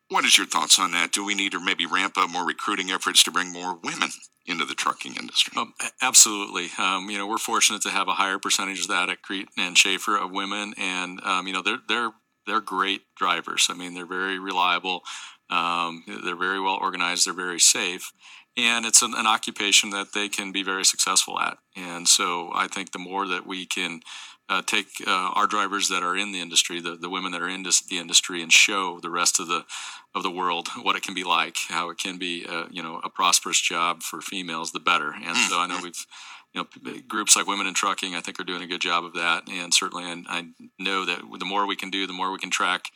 [SPEAKER 2] What is your thoughts on that? Do we need to maybe ramp up more recruiting efforts to bring more women into the trucking industry?
[SPEAKER 3] Um, absolutely. Um, you know, we're fortunate to have a higher percentage of that at Crete and Shaffer of women, and um, you know, they're they're they're great drivers. I mean, they're very reliable. Um, they're very well organized. They're very safe, and it's an, an, occupation that they can be very successful at. And so, I think the more that we can uh, take uh, our drivers that are in the industry, the, the women that are in the industry, and show the rest of the of the world what it can be like, how it can be, uh, you know, a prosperous job for females, the better. And so, I know mm-hmm. we've you know, groups like Women in Trucking, I think, are doing a good job of that. And certainly, I, I know that the more we can do, the more we can track,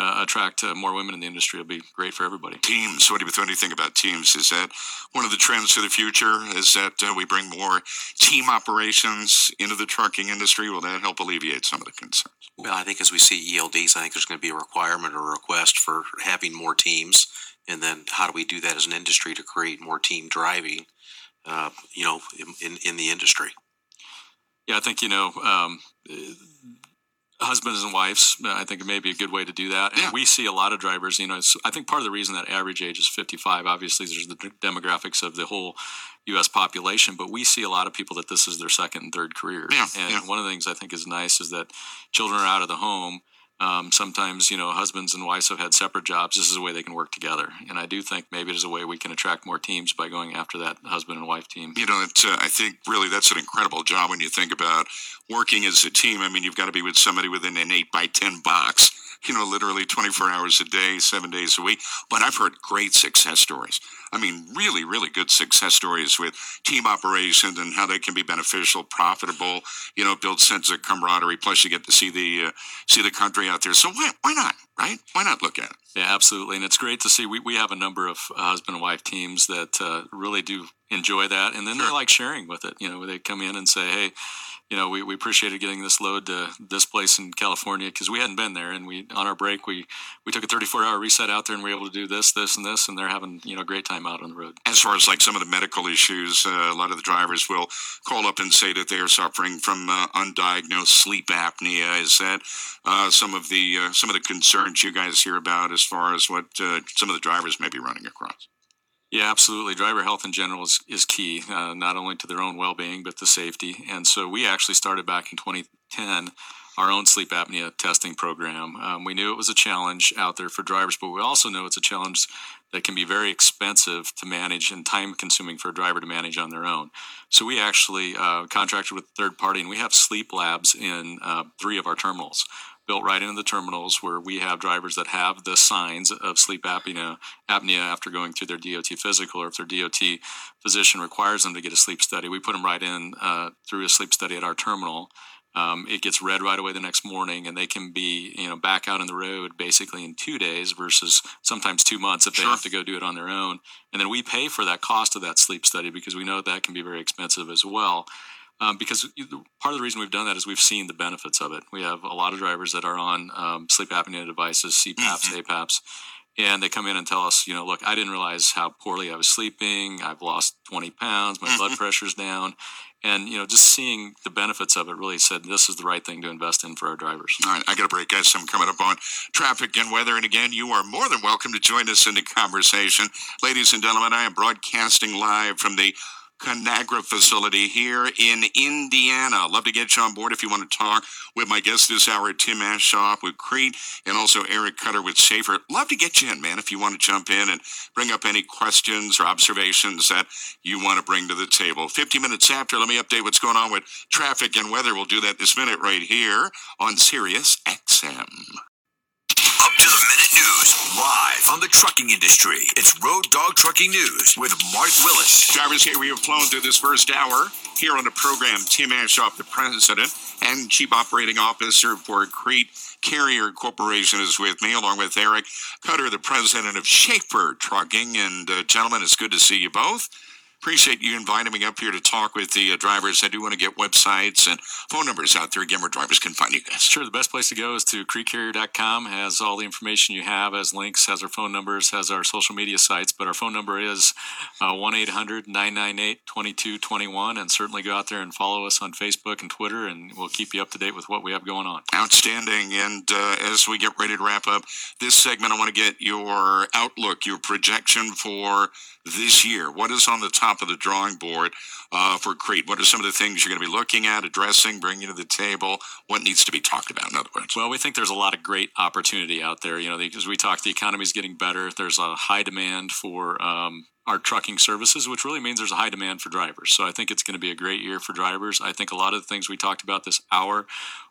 [SPEAKER 3] uh, attract uh, more women in the industry. It'll be great for everybody.
[SPEAKER 2] Teams. What do you, what do you think about teams? Is that one of the trends for the future? Is that uh, we bring more team operations into the trucking industry? Will that help alleviate some of the concerns?
[SPEAKER 4] Well, I think as we see ELDs, I think there's going to be a requirement or a request for having more teams. And then how do we do that as an industry to create more team driving? uh, you know, in, in the industry.
[SPEAKER 3] Yeah, I think you know, um, husbands and wives. Uh, I think it may be a good way to do that. And yeah. we see a lot of drivers. You know, I think part of the reason that average age is 55. Obviously, there's the demographics of the whole U.S. population, but we see a lot of people that this is their second and third career.
[SPEAKER 2] Yeah,
[SPEAKER 3] and
[SPEAKER 2] yeah.
[SPEAKER 3] one of the things I think is nice is that children are out of the home um, sometimes, you know, husbands and wives have had separate jobs. This is a way they can work together, and I do think maybe there's a way we can attract more teams by going after that husband and wife team.
[SPEAKER 2] You know, uh, I think really that's an incredible job when you think about working as a team. I mean, you've got to be with somebody within an eight by ten box. You know, literally 24 hours a day, seven days a week. But I've heard great success stories. I mean, really, really good success stories with team operations and how they can be beneficial, profitable. You know, build sense of camaraderie. Plus, you get to see the uh, see the country out there. So why why not? Right? Why not look at it?
[SPEAKER 3] Yeah, absolutely. And it's great to see. We, we have a number of husband and wife teams that uh, really do enjoy that, and then sure. they like sharing with it. You know, they come in and say, "Hey, you know, we, we appreciated getting this load to this place in California because we hadn't been there. And we, on our break, we, we took a 34 hour reset out there and we were able to do this, this, and this. And they're having, you know, a great time out on the road.
[SPEAKER 2] As far as like some of the medical issues, uh, a lot of the drivers will call up and say that they are suffering from uh, undiagnosed sleep apnea. Is that uh, some of the, uh, some of the concerns you guys hear about as far as what uh, some of the drivers may be running across?
[SPEAKER 3] Yeah, absolutely. Driver health in general is, is key, uh, not only to their own well being, but to safety. And so we actually started back in 2010 our own sleep apnea testing program. Um, we knew it was a challenge out there for drivers, but we also know it's a challenge that can be very expensive to manage and time consuming for a driver to manage on their own. So we actually uh, contracted with a third party, and we have sleep labs in uh, three of our terminals built right into the terminals where we have drivers that have the signs of sleep apnea, apnea after going through their DOT physical or if their DOT physician requires them to get a sleep study. We put them right in uh, through a sleep study at our terminal. Um, it gets read right away the next morning, and they can be, you know, back out on the road basically in two days versus sometimes two months if they sure. have to go do it on their own. And then we pay for that cost of that sleep study because we know that can be very expensive as well um, because part of the reason we've done that is we've seen the benefits of it. We have a lot of drivers that are on um, sleep apnea devices, CPAPs, mm-hmm. APAPs, and they come in and tell us, you know, look, I didn't realize how poorly I was sleeping. I've lost 20 pounds. My mm-hmm. blood pressure's down. And, you know, just seeing the benefits of it really said this is the right thing to invest in for our drivers.
[SPEAKER 2] All right, I got a break, guys. I'm coming up on traffic and weather. And again, you are more than welcome to join us in the conversation. Ladies and gentlemen, I am broadcasting live from the Conagra facility here in Indiana. Love to get you on board if you want to talk with my guest this hour, Tim Aschoff with Crete, and also Eric Cutter with Shaffer. Love to get you in, man, if you want to jump in and bring up any questions or observations that you want to bring to the table. 50 minutes after, let me update what's going on with traffic and weather. We'll do that this minute right here on Sirius XM.
[SPEAKER 1] Up to the minute news, live on the trucking industry. It's Road Dog Trucking News with Mark Willis.
[SPEAKER 2] Drivers, here we have flown through this first hour here on the program. Tim Aschoff, the president and chief operating officer for Crete Carrier Corporation, is with me, along with Eric Cutter, the president of Shaffer Trucking. And uh, gentlemen, it's good to see you both. Appreciate you inviting me up here to talk with the uh, drivers. I do want to get websites and phone numbers out there again where drivers can find you guys.
[SPEAKER 3] Sure. The best place to go is to cretecarrier.com. Has all the information you have, has links, has our phone numbers, has our social media sites. But our phone number is uh, 1 800 998 2221. And certainly go out there and follow us on Facebook and Twitter, and we'll keep you up to date with what we have going on.
[SPEAKER 2] Outstanding. And uh, as we get ready to wrap up this segment, I want to get your outlook, your projection for this year. What is on the top of the drawing board uh, for Crete? What are some of the things you're going to be looking at, addressing, bringing to the table? What needs to be talked about, in other words?
[SPEAKER 3] Well, we think there's a lot of great opportunity out there. You know, because we talked, the economy is getting better. There's a high demand for um, our trucking services, which really means there's a high demand for drivers. So I think it's going to be a great year for drivers. I think a lot of the things we talked about this hour,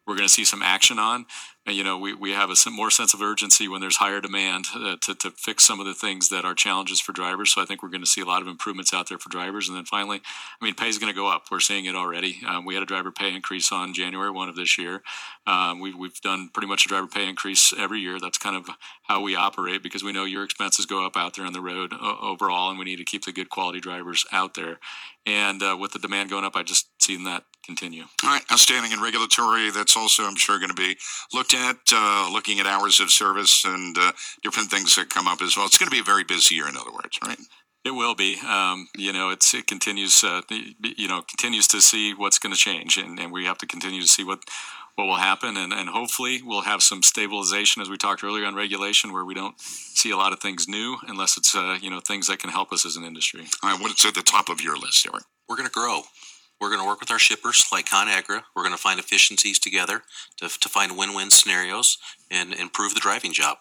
[SPEAKER 3] we're going to see some action on. And, you know, we, we have a more sense of urgency when there's higher demand uh, to, to fix some of the things that are challenges for drivers. So I think we're going to see a lot of improvements out there for drivers. And then finally, I mean, pay is going to go up. We're seeing it already. Um, we had a driver pay increase on January 1 of this year. Um, we've, we've done pretty much a driver pay increase every year. That's kind of how we operate because we know your expenses go up out there on the road uh, overall, and we need to keep the good quality drivers out there. And uh, with the demand going up, I just seen that continue.
[SPEAKER 2] All right, outstanding and regulatory. That's also, I'm sure, going to be looked at, uh, looking at hours of service and uh, different things that come up as well. It's going to be a very busy year, in other words, right?
[SPEAKER 3] It will be. Um, you know, it's it continues. Uh, you know, continues to see what's going to change, and, and we have to continue to see what what will happen, and, and hopefully we'll have some stabilization, as we talked earlier on regulation, where we don't see a lot of things new, unless it's uh, you know things that can help us as an industry.
[SPEAKER 2] All right, what's at the top of your list, Eric?
[SPEAKER 4] We're going to grow. We're going to work with our shippers like Conagra. We're going to find efficiencies together to, to find win-win scenarios and improve the driving job.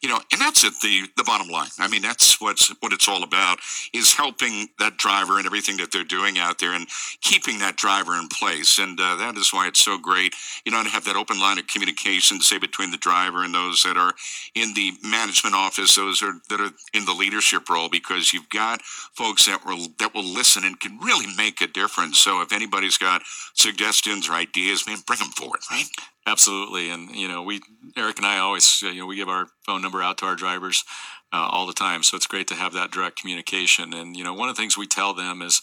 [SPEAKER 2] You know, and that's at the the bottom line. I mean, that's what's what it's all about is helping that driver and everything that they're doing out there and keeping that driver in place. And uh, that is why it's so great, you know, to have that open line of communication, say between the driver and those that are in the management office, those are that are in the leadership role, because you've got folks that will that will listen and can really make a difference. So if anybody's got suggestions or ideas, man, bring them forward, right?
[SPEAKER 3] Absolutely, and you know, we Eric and I always you know we give our phone number out to our drivers uh, all the time, so it's great to have that direct communication. And you know, one of the things we tell them is,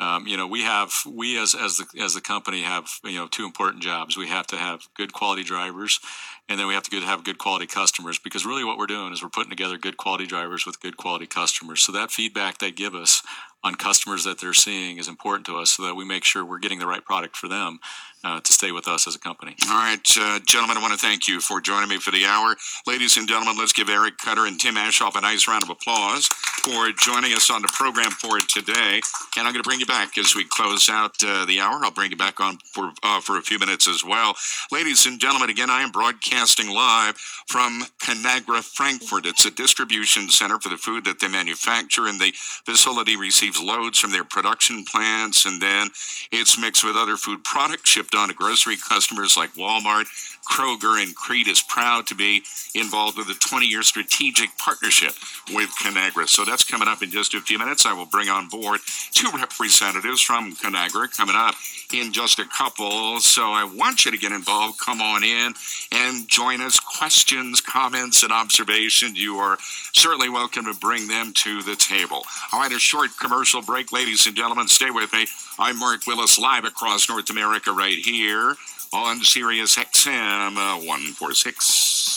[SPEAKER 3] um, you know, we have we as as the as the company have you know two important jobs. We have to have good quality drivers, and then we have to have good quality customers. Because really, what we're doing is we're putting together good quality drivers with good quality customers. So that feedback they give us on customers that they're seeing is important to us, so that we make sure we're getting the right product for them uh, to stay with us as a company.
[SPEAKER 2] All right, uh, gentlemen, I want to thank you for joining me for the hour. Ladies and gentlemen, let's give Eric Cutter and Tim Aschoff a nice round of applause for joining us on the program for today. And I'm going to bring you back as we close out uh, the hour. I'll bring you back on for uh, for a few minutes as well. Ladies and gentlemen, again, I am broadcasting live from Conagra, Frankfort. It's a distribution center for the food that they manufacture, and the facility receives loads from their production plants, and then it's mixed with other food products shipped on to grocery customers like Walmart, Kroger, and Crete is proud to be involved with a 20 year strategic partnership with Conagra. So that's coming up in just a few minutes. I will bring on board two representatives from Conagra coming up in just a couple. So I want you to get involved. Come on in and join us. Questions, comments, and observations. You are certainly welcome to bring them to the table. All right, a short commercial break, ladies and gentlemen. Stay with me. I'm Mark Willis, live across North America, right here on Sirius XM uh, 146.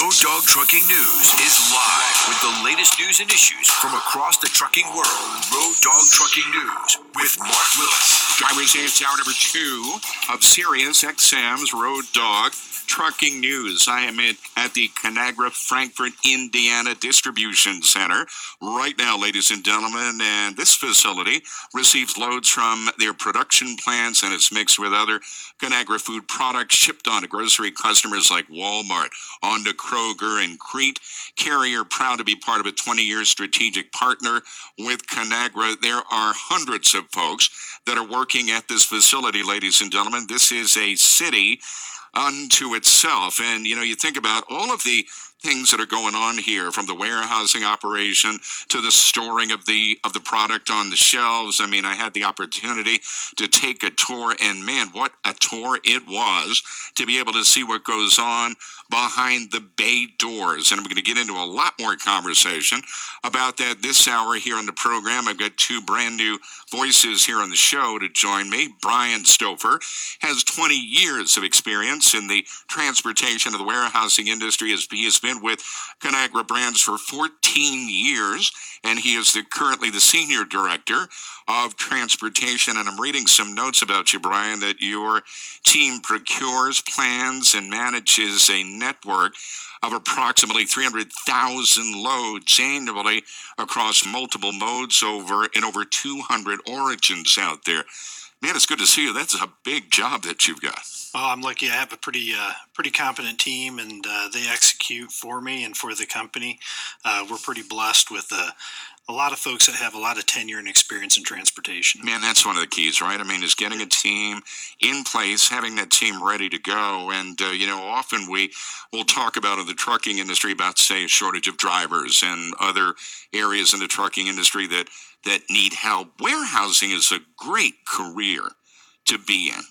[SPEAKER 1] Road Dog Trucking News is live with the latest news and issues from across the trucking world. Road Dog Trucking News with Mark Willis.
[SPEAKER 2] Drivers Answer Hour number two of Sirius XM's Road Dog trucking news. I am in, at the Conagra Frankfort, Indiana Distribution Center right now, ladies and gentlemen. And this facility receives loads from their production plants and it's mixed with other Conagra food products shipped on to grocery customers like Walmart, on to Kroger and Crete. Carrier proud to be part of a 20 year strategic partner with Conagra. There are hundreds of folks that are working at this facility, ladies and gentlemen. This is a city unto itself. And, you know, you think about all of the things that are going on here from the warehousing operation to the storing of the of the product on the shelves. I mean, I had the opportunity to take a tour and man, what a tour it was to be able to see what goes on behind the bay doors. And I'm going to get into a lot more conversation about that this hour here on the program. I've got two brand new voices here on the show to join me. Brian Stouffer has 20 years of experience in the transportation of the warehousing industry. As he has been with Conagra Brands for 14 years, and he is the, currently the senior director of transportation. And I'm reading some notes about you, Brian, that your team procures, plans, and manages a network of approximately 300,000 loads annually across multiple modes over in over 200 origins out there. Man, it's good to see you. That's a big job that you've got.
[SPEAKER 6] Oh, I'm lucky. I have a pretty, uh, pretty competent team, and uh, they execute for me and for the company. Uh, we're pretty blessed with uh, a lot of folks that have a lot of tenure and experience in transportation.
[SPEAKER 2] Man, that's one of the keys, right? I mean, is getting a team in place, having that team ready to go. And, uh, you know, often we will talk about in the trucking industry about, say, a shortage of drivers and other areas in the trucking industry that, that need help. Warehousing is a great career to be in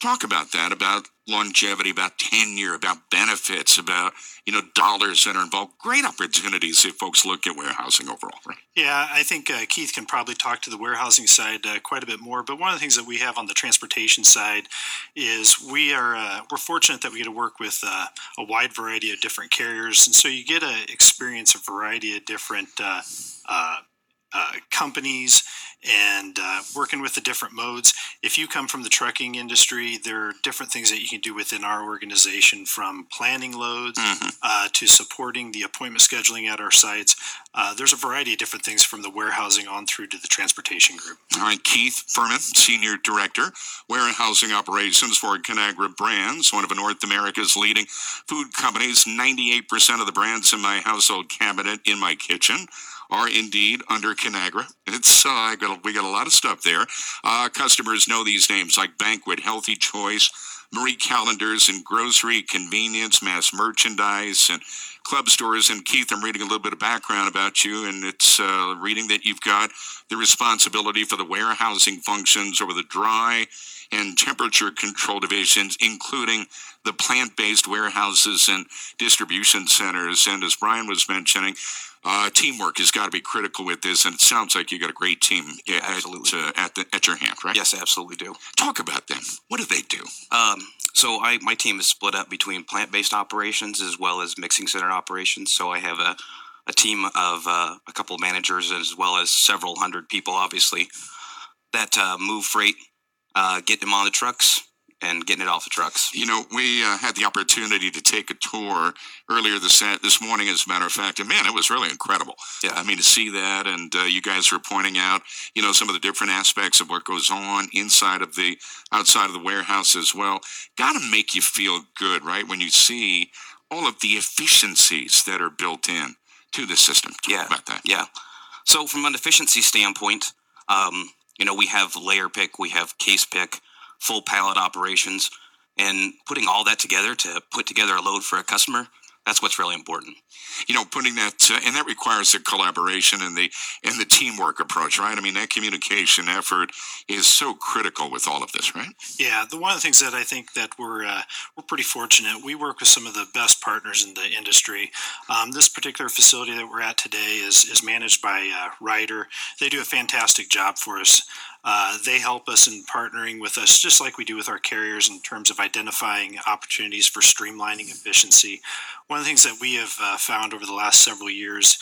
[SPEAKER 2] talk about that, about longevity, about tenure, about benefits, about you know dollars that are involved. Great opportunities if folks look at warehousing overall. Right?
[SPEAKER 6] Yeah, I think uh, Keith can probably talk to the warehousing side uh, quite a bit more. But one of the things that we have on the transportation side is we are uh, we're fortunate that we get to work with uh, a wide variety of different carriers, and so you get to experience a variety of different uh, companies and uh, working with the different modes. If you come from the trucking industry, there are different things that you can do within our organization from planning loads mm-hmm. uh, to supporting the appointment scheduling at our sites. Uh, there's a variety of different things from the warehousing on through to the transportation group.
[SPEAKER 2] All right, Keith Furman, Senior Director, Warehousing Operations for Conagra Brands, one of North America's leading food companies. 98% of the brands in my household cabinet in my kitchen are indeed under Conagra. It's uh, got a, we got a lot of stuff there. Uh, customers know these names like Banquet, Healthy Choice, Marie Callender's, and grocery, convenience, mass merchandise, and club stores. And Keith, I'm reading a little bit of background about you, and it's uh, reading that you've got the responsibility for the warehousing functions over the dry and temperature control divisions, including the plant based warehouses and distribution centers. And as Brian was mentioning, uh, teamwork has got to be critical with this, and it sounds like you got a great team absolutely. At, uh, at, the, at your hand, right?
[SPEAKER 7] Yes, absolutely do.
[SPEAKER 2] Talk about them. What do they do?
[SPEAKER 7] Um, so I, my team is split up between plant-based operations as well as mixing center operations. So I have a, a team of uh, a couple of managers as well as several hundred people, obviously, that uh, move freight, uh, get them on the trucks, and getting it off the trucks.
[SPEAKER 2] You know, we uh, had the opportunity to take a tour earlier this this morning, as a matter of fact, and man, it was really incredible. Yeah, I mean to see that, and uh, you guys were pointing out, you know, some of the different aspects of what goes on inside of the outside of the warehouse as well. Got to make you feel good, right, when you see all of the efficiencies that are built in to the system. Talk
[SPEAKER 7] yeah,
[SPEAKER 2] about that.
[SPEAKER 7] Yeah. So from an efficiency standpoint, um, you know, we have layer pick, we have case pick full pallet operations, and putting all that together to put together a load for a customer that's what's really important.
[SPEAKER 2] You know, putting that uh, and that requires the collaboration and the and the teamwork approach, right? I mean, that communication effort is so critical with all of this, right?
[SPEAKER 6] Yeah, the one of the things that I think that we're uh, we're pretty fortunate. We work with some of the best partners in the industry. Um, this particular facility that we're at today is is managed by uh, Ryder. They do a fantastic job for us. Uh, they help us in partnering with us, just like we do with our carriers, in terms of identifying opportunities for streamlining efficiency. One of the things that we have uh, found over the last several years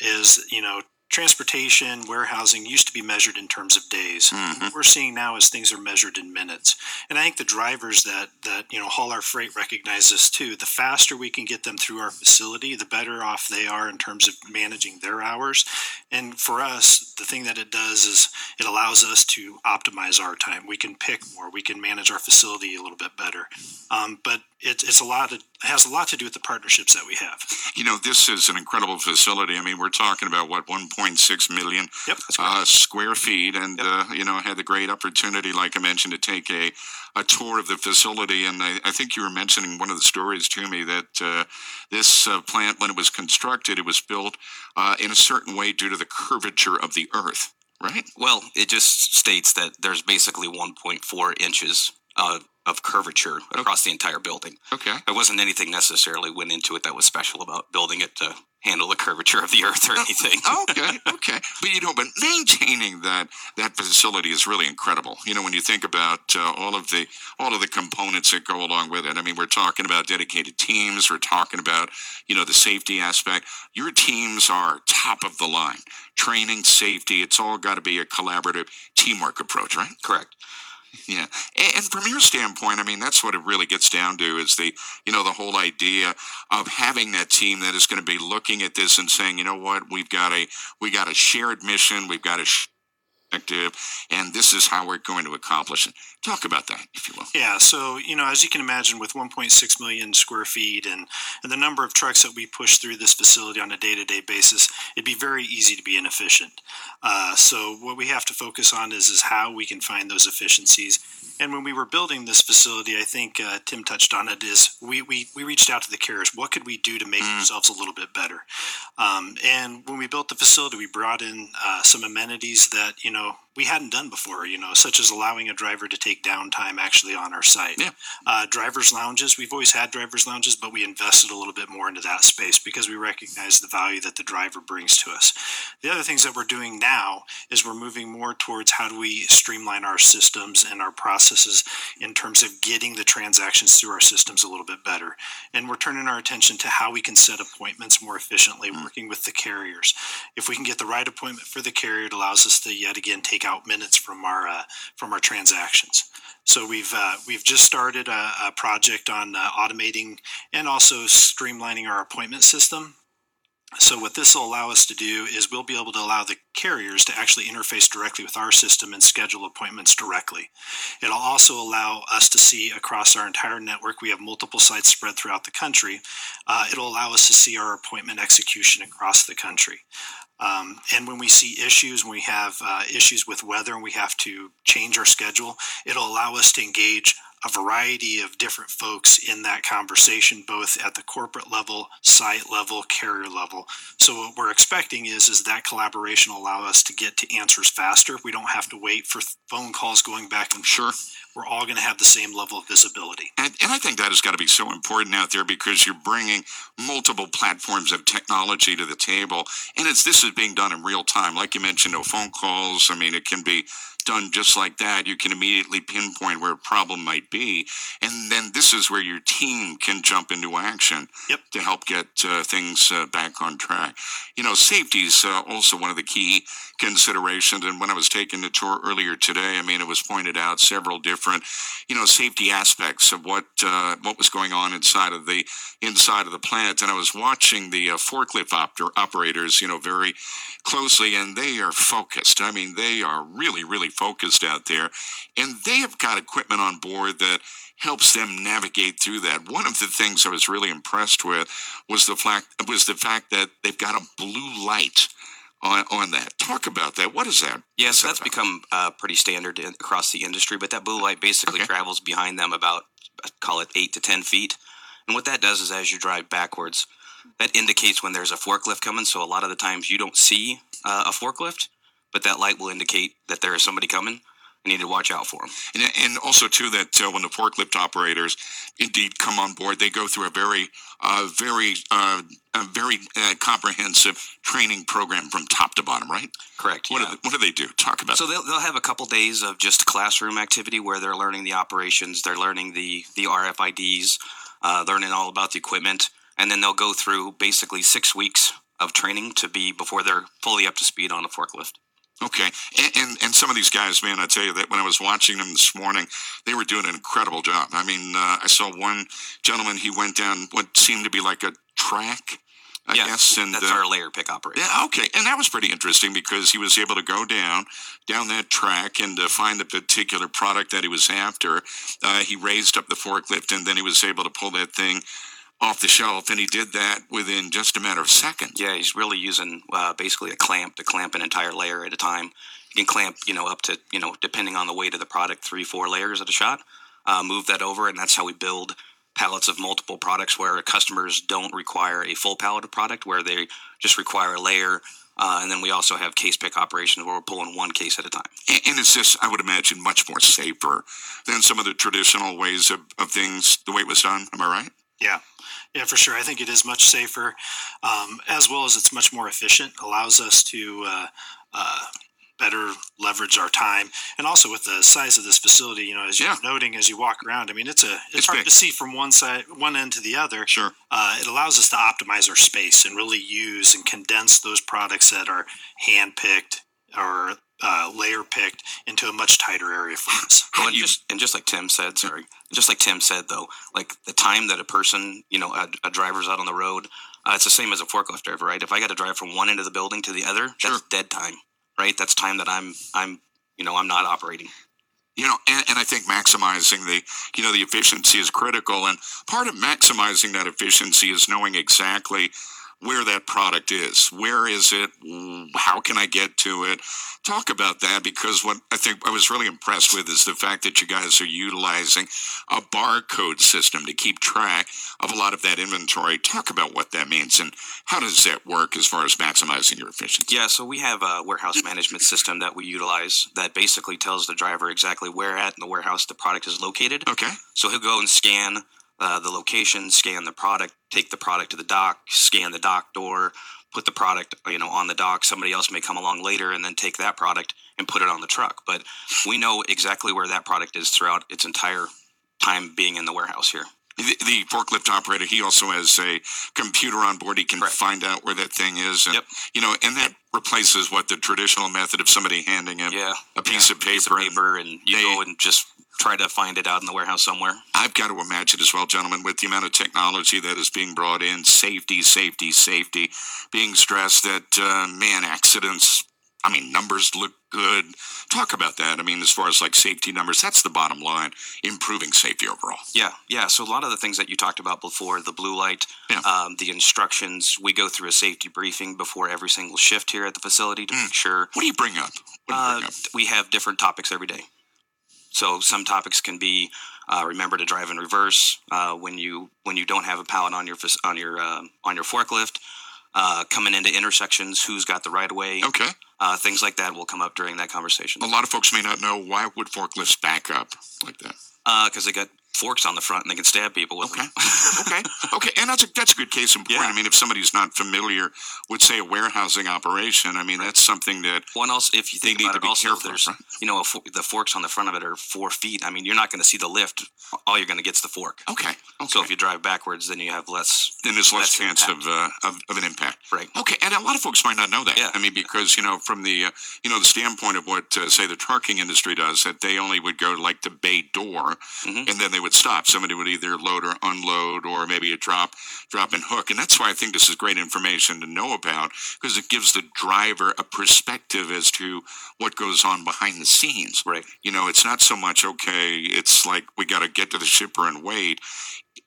[SPEAKER 6] is, you know, transportation, warehousing used to be measured in terms of days. Mm-hmm. What we're seeing now is things are measured in minutes. And I think the drivers that that you know haul our freight recognize this too. The faster we can get them through our facility, the better off they are in terms of managing their hours. And for us, the thing that it does is it allows us to optimize our time. We can pick more. We can manage our facility a little bit better. Um, but it, it's a lot. Of, it has a lot to do with the partnerships that we have.
[SPEAKER 2] You know, this is an incredible facility. I mean, we're talking about what 1.2 1.6 million
[SPEAKER 6] Yep,
[SPEAKER 2] uh, square feet, and
[SPEAKER 6] Yep.
[SPEAKER 2] uh, you know had the great opportunity, like I mentioned, to take a, a tour of the facility. And I, I think you were mentioning one of the stories to me that uh, this uh, plant, when it was constructed, it was built uh, in a certain way due to the curvature of the earth. Right?
[SPEAKER 7] Well, it just states that there's basically 1.4 inches uh, of curvature across the entire building.
[SPEAKER 2] Okay.
[SPEAKER 7] There wasn't anything necessarily went into it that was special about building it to handle the curvature of the earth or anything.
[SPEAKER 2] okay, okay, but you know, but maintaining that that facility is really incredible. You know, when you think about uh, all of the all of the components that go along with it. I mean, we're talking about dedicated teams. We're talking about you know the safety aspect. Your teams are top of the line. Training, safety. It's all got to be a collaborative teamwork approach, right?
[SPEAKER 7] Correct.
[SPEAKER 2] Yeah, and, from your standpoint, I mean, that's what it really gets down to is the, you know, the whole idea of having that team that is going to be looking at this and saying, you know what, we've got a, we got a shared mission, we've got a sh- and this is how we're going to accomplish it. Talk about that, if you will.
[SPEAKER 6] Yeah, so you know, as you can imagine, with 1.6 million square feet and and the number of trucks that we push through this facility on a day-to-day basis, it'd be very easy to be inefficient. Uh, so what we have to focus on is is how we can find those efficiencies. And when we were building this facility, I think uh, Tim touched on it. Is we, we we reached out to the carriers. What could we do to make ourselves a little bit better? Um, and when we built the facility, we brought in uh, some amenities that you know we hadn't done before. You know, such as allowing a driver to take downtime actually on our site.
[SPEAKER 2] Yeah.
[SPEAKER 6] Uh, drivers lounges. We've always had drivers lounges, but we invested a little bit more into that space because we recognize the value that the driver brings to us. The other things that we're doing now is we're moving more towards how do we streamline our systems and our processes in terms of getting the transactions through our systems a little bit better. And we're turning our attention to how we can set appointments more efficiently, working with the carriers. If we can get the right appointment for the carrier, it allows us to yet again take out minutes from our uh, from our transactions. So we've uh, we've just started a, a project on uh, automating and also streamlining our appointment system. So what this will allow us to do is we'll be able to allow the carriers to actually interface directly with our system and schedule appointments directly. It'll also allow us to see across our entire network. We have multiple sites spread throughout the country. Uh, it'll allow us to see our appointment execution across the country. Um, and when we see issues, when we have uh, issues with weather and we have to change our schedule, it'll allow us to engage a variety of different folks in that conversation, both at the corporate level, site level, carrier level. So what we're expecting is is that collaboration will allow us to get to answers faster. We don't have to wait for phone calls going back and
[SPEAKER 2] Sure.
[SPEAKER 6] We're all going to have the same level of visibility.
[SPEAKER 2] And, and I think that has got to be so important out there because you're bringing multiple platforms of technology to the table, and it's this is being done in real time. Like you mentioned, no phone calls. I mean, it can be done just like that. You can immediately pinpoint where a problem might be, and then this is where your team can jump into action
[SPEAKER 6] Yep.
[SPEAKER 2] to help get uh, things uh, back on track. You know, safety is uh, also one of the key considerations. And when I was taking the tour earlier today, I mean, it was pointed out several different, you know, safety aspects of what uh, what was going on inside of the inside of the plant. And I was watching the uh, forklift op- operators, you know, very closely, and they are focused. I mean, they are really, really focused out there, and they have got equipment on board that helps them navigate through that. One of the things I was really impressed with was the fact was the fact that they've got a blue light on on that. Talk about that. What is that?
[SPEAKER 7] Yes,
[SPEAKER 2] What's
[SPEAKER 7] that's
[SPEAKER 2] that
[SPEAKER 7] become uh, pretty standard in, across the industry. But that blue light basically
[SPEAKER 2] Okay.
[SPEAKER 7] travels behind them about, uh, call it eight to ten feet. And what that does is, as you drive backwards, that indicates when there's a forklift coming. So a lot of the times you don't see uh, a forklift, but that light will indicate that there is somebody coming. You need to watch out for them.
[SPEAKER 2] And, and also too that uh, when the forklift operators indeed come on board, they go through a very, uh, very, uh, a very uh, comprehensive training program from top to bottom, right?
[SPEAKER 7] Correct.
[SPEAKER 2] What,
[SPEAKER 7] yeah.
[SPEAKER 2] do they, what do they do? Talk about.
[SPEAKER 7] So they'll, they'll have a couple days of just classroom activity where they're learning the operations, they're learning the the RFIDs, uh, learning all about the equipment, and then they'll go through basically six weeks of training to be before they're fully up to speed on a forklift.
[SPEAKER 2] Okay, and, and and some of these guys, man, I tell you that when I was watching them this morning, they were doing an incredible job. I mean, uh, I saw one gentleman; he went down what seemed to be like a track, I
[SPEAKER 7] yeah,
[SPEAKER 2] guess, and
[SPEAKER 7] that's
[SPEAKER 2] uh,
[SPEAKER 7] our layer pick operation.
[SPEAKER 2] Yeah, okay, and that was pretty interesting because he was able to go down down that track and uh, find the particular product that he was after. Uh, he raised up the forklift, and then he was able to pull that thing off the shelf, and he did that within just a matter of seconds.
[SPEAKER 7] Yeah, he's really using uh, basically a clamp to clamp an entire layer at a time. You can clamp, you know, up to, you know, depending on the weight of the product, three, four layers at a shot. Uh, move that over, and that's how we build pallets of multiple products where customers don't require a full pallet of product, where they just require a layer. Uh, and then we also have case pick operations where we're pulling one case at a time.
[SPEAKER 2] And, and it's just, I would imagine, much more safer than some of the traditional ways of, of things, the way it was done. Am I right?
[SPEAKER 6] Yeah, yeah, for sure. I think it is much safer, um, as well as it's much more efficient. Allows us to uh, uh, better leverage our time, and also with the size of this facility, you know, as you're
[SPEAKER 2] Yeah.
[SPEAKER 6] noting as you walk around, I mean, it's a it's,
[SPEAKER 2] It's
[SPEAKER 6] hard
[SPEAKER 2] big.
[SPEAKER 6] to see from one side, one end to the other.
[SPEAKER 2] Sure.
[SPEAKER 6] Uh, it allows us to optimize our space and really use and condense those products that are hand picked or uh, layer picked into a much tighter area for us.
[SPEAKER 7] Well, and just and just like Tim said, sorry, just like Tim said though, like the time that a person, you know, a, a driver's out on the road, uh, it's the same as a forklift driver, right? If I got to drive from one end of the building to the other,
[SPEAKER 2] Sure.
[SPEAKER 7] that's dead time, right? That's time that I'm I'm you know I'm not operating.
[SPEAKER 2] you know and, and i think maximizing the you know the efficiency is critical and part of maximizing that efficiency is knowing exactly where that product is. Where is it? How can i get to it? Talk about that because what i think i was really impressed with is the fact that you guys are utilizing a barcode system to keep track of a lot of that inventory. Talk about what that means and how does that work as far as maximizing your efficiency?
[SPEAKER 7] Yeah, so we have a warehouse management system that we utilize that basically tells the driver exactly where at in the warehouse the product is located.
[SPEAKER 2] okay.
[SPEAKER 7] So he'll go and scan uh, the location, scan the product, take the product to the dock, scan the dock door, put the product you know on the dock. Somebody else may come along later and then take that product and put it on the truck. But we know exactly where that product is throughout its entire time being in the warehouse here.
[SPEAKER 2] The, the forklift operator he also has a computer on board he can find out where that thing is and
[SPEAKER 7] Yep.
[SPEAKER 2] you know and that replaces what the traditional method of somebody handing him
[SPEAKER 7] Yeah,
[SPEAKER 2] a piece of paper,
[SPEAKER 7] piece of
[SPEAKER 2] and
[SPEAKER 7] and you
[SPEAKER 2] they-
[SPEAKER 7] go and just try to find it out in the warehouse somewhere.
[SPEAKER 2] i've got to imagine as well gentlemen with the amount of technology that is being brought in safety safety safety being stressed that uh, man accidents i mean numbers look good talk about that i mean as far as like safety numbers that's the bottom line improving safety overall
[SPEAKER 7] Yeah, yeah. So a lot of the things that you talked about before, the blue light,
[SPEAKER 2] Yeah.
[SPEAKER 7] um, the instructions, we go through a safety briefing before every single shift here at the facility to make sure
[SPEAKER 2] what do you bring up what do you
[SPEAKER 7] uh,
[SPEAKER 2] bring up
[SPEAKER 7] we have different topics every day. So some topics can be uh, remember to drive in reverse uh, when you when you don't have a pallet on your on your uh, on your forklift. Uh, coming into intersections, who's got the right of way?
[SPEAKER 2] okay
[SPEAKER 7] Uh, things like that will come up during that conversation.
[SPEAKER 2] a lot of folks may not know why would forklifts back up like that
[SPEAKER 7] Because they got forks on the front and they can stab people with
[SPEAKER 2] Okay.
[SPEAKER 7] them.
[SPEAKER 2] okay. Okay. And that's a that's a good case in point.
[SPEAKER 7] Yeah.
[SPEAKER 2] I mean, if somebody's not familiar with say a warehousing operation, I mean that's something that
[SPEAKER 7] One also, if you think about it, also
[SPEAKER 2] careful,
[SPEAKER 7] there's
[SPEAKER 2] right?
[SPEAKER 7] you know the forks on the front of it are four feet. I mean, you're not going to see the lift. All you're going to get's the fork.
[SPEAKER 2] okay. Okay.
[SPEAKER 7] So if you drive backwards, then you have less.
[SPEAKER 2] then there's less chance of, uh, of of an impact.
[SPEAKER 7] Right.
[SPEAKER 2] Okay, and a lot of folks might not know that.
[SPEAKER 7] Yeah.
[SPEAKER 2] I mean, because you know, from the uh, you know the standpoint of what uh, say the trucking industry does, that they only would go like the bay door,
[SPEAKER 7] Mhm.
[SPEAKER 2] and then they would stop. Somebody would either load or unload, or maybe a drop, drop and hook, and that's why I think this is great information to know about because it gives the driver a perspective as to what goes on behind the scenes.
[SPEAKER 7] Right.
[SPEAKER 2] You know, it's not so much okay. It's like we got to get to the shipper and wait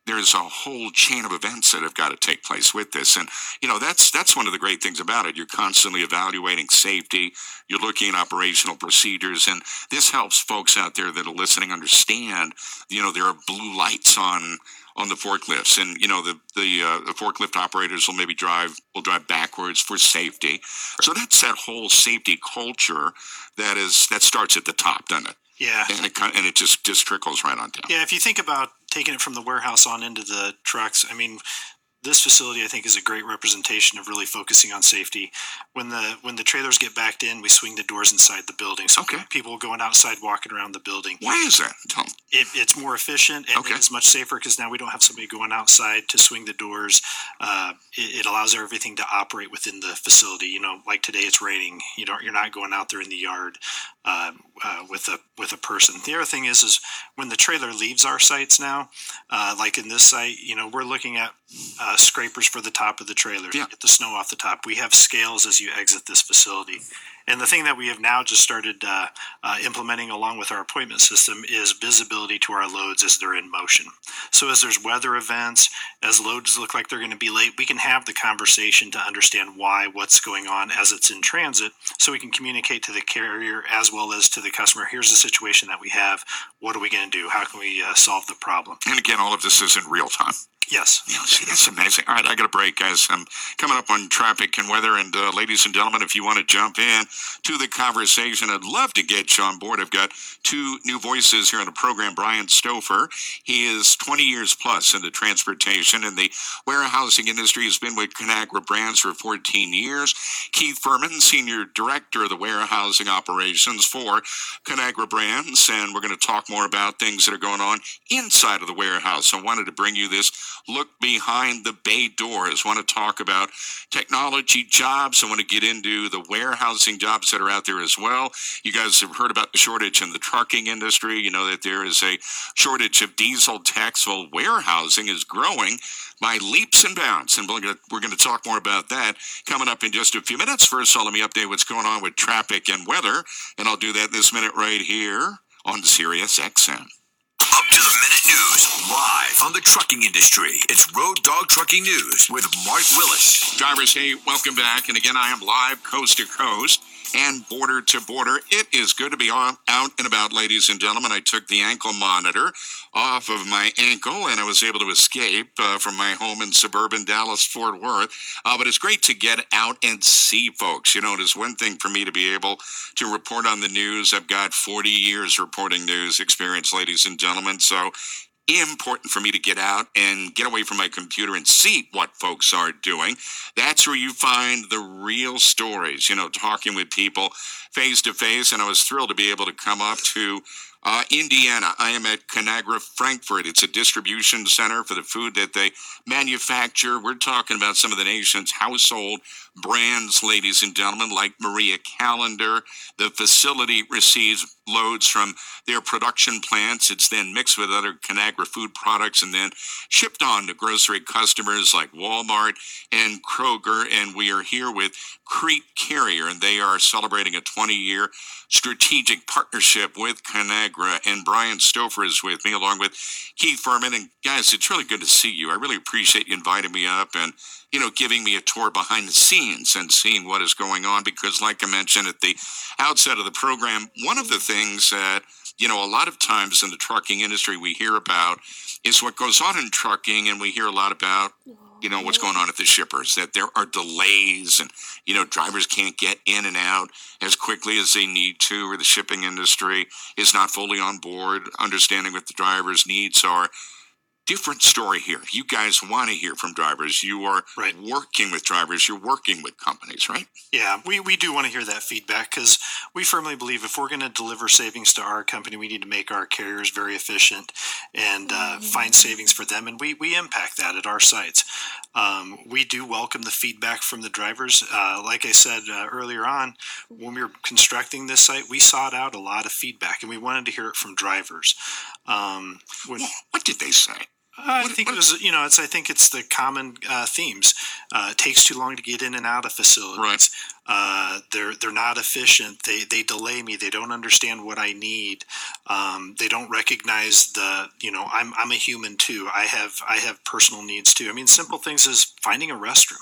[SPEAKER 2] there's a whole chain of events that have got to take place with this. And you know that's that's one of the great things about it. You're constantly evaluating safety. You're looking at operational procedures. And this helps folks out there that are listening understand you know there are blue lights on on the forklifts. And you know the the, uh, the forklift operators will maybe drive will drive backwards for safety. So that's that whole safety culture that is that starts at the top doesn't it?
[SPEAKER 6] Yeah.
[SPEAKER 2] and it and it just just trickles right on down.
[SPEAKER 6] Yeah, if you think about taking it from the warehouse on into the trucks, I mean, this facility I think is a great representation of really focusing on safety. When the when the trailers get backed in, we swing the doors inside the building, so
[SPEAKER 2] Okay.
[SPEAKER 6] people going outside walking around the building.
[SPEAKER 2] why is that 'em.
[SPEAKER 6] It, it's more efficient and
[SPEAKER 2] Okay.
[SPEAKER 6] it's much safer because now we don't have somebody going outside to swing the doors. Uh, it, it allows everything to operate within the facility. You know, like today it's raining. You don't. You're not going out there in the yard uh, uh, with a with a person. The other thing is, is when the trailer leaves our sites now, uh, like in this site, you know, we're looking at uh, scrapers for the top of the trailers,
[SPEAKER 2] Yeah.
[SPEAKER 6] get the snow off the top. We have scales as you exit this facility. And the thing that we have now just started uh, uh, implementing along with our appointment system is visibility to our loads as they're in motion. So as there's weather events, as loads look like they're going to be late, we can have the conversation to understand why, what's going on as it's in transit, so we can communicate to the carrier as well as to the customer. Here's the situation that we have. What are we going to do? How can we uh, solve the problem?
[SPEAKER 2] And again, all of this is in real time.
[SPEAKER 6] Yes.
[SPEAKER 2] That's amazing. All right, I got a break, guys. I'm coming up on traffic and weather. And uh, ladies and gentlemen, if you want to jump in to the conversation, I'd love to get you on board. I've got two new voices here on the program. Brian Stouffer, he is 20 years plus in the transportation and the warehousing industry. He's been with Conagra Brands for 14 years. Keith Furman, senior director of the warehousing operations for Conagra Brands, and we're going to talk more about things that are going on inside of the warehouse. I wanted to bring you this look behind the bay doors. want to talk about technology jobs. I want to get into the warehousing jobs that are out there as well. You guys have heard about the shortage in the trucking industry. You know that there is a shortage of diesel techs. Well, warehousing is growing by leaps and bounds, and we're going to, we're going to talk more about that coming up in just a few minutes. First, all, let me update what's going on with traffic and weather, and I'll do that this minute right here on Sirius XM.
[SPEAKER 1] To the minute news, live on the trucking industry. It's Road Dog Trucking News with Mark Willis.
[SPEAKER 2] Drivers, hey, welcome back. And again, I am live coast to coast and border to border. It is good to be on, out and about, ladies and gentlemen. I took the ankle monitor off of my ankle and I was able to escape uh, from my home in suburban Dallas, Fort Worth. Uh, but it's great to get out and see folks. You know, it is one thing for me to be able to report on the news. I've got 40 years reporting news experience, ladies and gentlemen. So important for me to get out and get away from my computer and see what folks are doing. That's where you find the real stories, you know, talking with people face to face. And I was thrilled to be able to come up to uh, Indiana. I am at Conagra Frankfort. It's a distribution center for the food that they manufacture. We're talking about some of the nation's household brands, ladies and gentlemen, like Marie Callender. The facility receives loads from their production plants. It's then mixed with other Conagra food products and then shipped on to grocery customers like Walmart and Kroger. And we are here with Crete Carrier, and they are celebrating a 20 year strategic partnership with Conagra. And Brian Stouffer is with me, along with Keith Furman. And guys, it's really good to see you. I really appreciate you inviting me up and you know, giving me a tour behind the scenes and seeing what is going on. Because, like I mentioned at the outset of the program, one of the things that, you know, a lot of times in the trucking industry we hear about is what goes on in trucking, and we hear a lot about, you know, what's going on at the shippers, that there are delays and, you know, drivers can't get in and out as quickly as they need to, or the shipping industry is not fully on board, understanding what the driver's needs are different story here. You guys want to hear from drivers. You are
[SPEAKER 6] Right.
[SPEAKER 2] working with drivers. You're working with companies, right?
[SPEAKER 6] Yeah, we, we do want to hear that feedback because we firmly believe if we're going to deliver savings to our company, we need to make our carriers very efficient and uh, find savings for them. And we, we impact that at our sites. Um, we do welcome the feedback from the drivers. Uh, like I said uh, earlier on, when we were constructing this site, we sought out a lot of feedback and we wanted to hear it from drivers. Um, when,
[SPEAKER 2] What did they say?
[SPEAKER 6] I
[SPEAKER 2] What-
[SPEAKER 6] think it was, you know, it's. I think it's the common uh, themes. Uh, it takes too long to get in and out of facilities.
[SPEAKER 2] Right.
[SPEAKER 6] Uh, they're they're not efficient. They they delay me. They don't understand what I need. Um, they don't recognize the. You know, I'm I'm a human too. I have I have personal needs too. I mean, simple things as finding a restroom.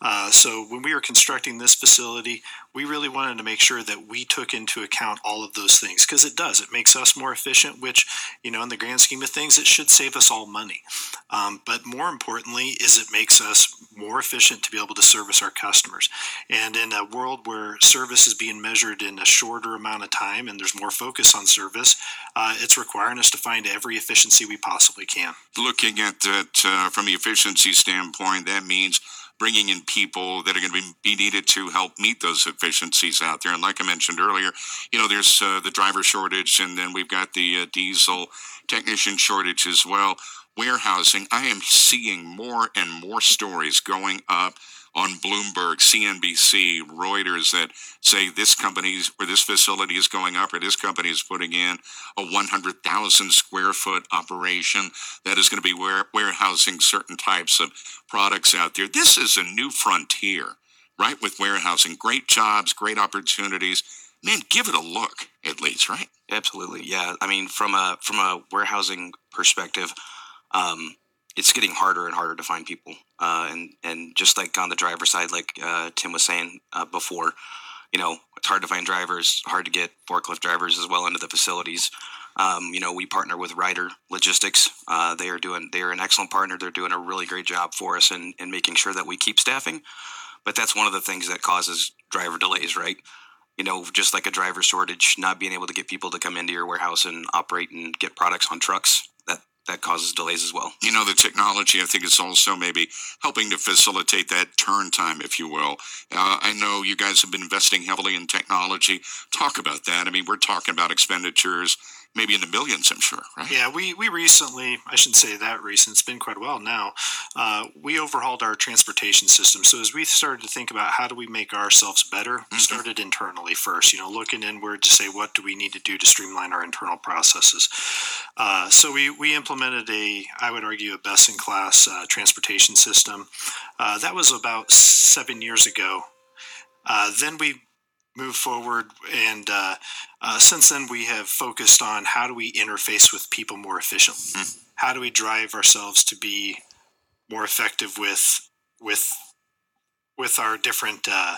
[SPEAKER 6] Uh, so when we were constructing this facility, we really wanted to make sure that we took into account all of those things because it does. It makes us more efficient, which, you know, in the grand scheme of things, it should save us all money. Um, but more importantly, is it makes us more efficient to be able to service our customers. And in a world where service is being measured in a shorter amount of time and there's more focus on service, uh, it's requiring us to find every efficiency we possibly can.
[SPEAKER 2] Looking at it uh, from the efficiency standpoint, that means bringing in people that are going to be, needed to help meet those efficiencies out there. And like I mentioned earlier, you know, there's uh, the driver shortage, and then we've got the uh, diesel technician shortage as well. Warehousing, I am seeing more and more stories going up on Bloomberg, CNBC, Reuters that say this company or this facility is going up or this company is putting in a 100,000 square foot operation that is going to be warehousing certain types of products out there. This is a new frontier, right? With warehousing, great jobs, great opportunities. Man, give it a look at least, right?
[SPEAKER 7] Absolutely, yeah. I mean, from a from a warehousing perspective, um, it's getting harder and harder to find people. Uh, and and just like on the driver side, like uh, Tim was saying uh, before, you know, it's hard to find drivers, hard to get forklift drivers as well into the facilities. Um, you know, we partner with Ryder Logistics. Uh, they are doing they are an excellent partner. They're doing a really great job for us in, in making sure that we keep staffing. But that's one of the things that causes driver delays, right? You know, just like a driver shortage, not being able to get people to come into your warehouse and operate and get products on trucks that causes delays as well.
[SPEAKER 2] You know, the technology, I think, is also maybe helping to facilitate that turn time, if you will. Uh, I know you guys have been investing heavily in technology. Talk about that. I mean, we're talking about expenditures maybe in the millions, I'm sure, right?
[SPEAKER 6] Yeah, we, we recently, I shouldn't say that recent, it's been quite a while now, uh, we overhauled our transportation system. So as we started to think about how do we make ourselves better, mm-hmm. we started internally first, you know, looking inward to say what do we need to do to streamline our internal processes. Uh, so we, we implemented a, I would argue, a best in class uh, transportation system. Uh, that was about seven years ago. Uh, then we move forward. And uh, uh, since then, we have focused on how do we interface with people more efficiently. Mm-hmm. How do we drive ourselves to be more effective with with with our different uh,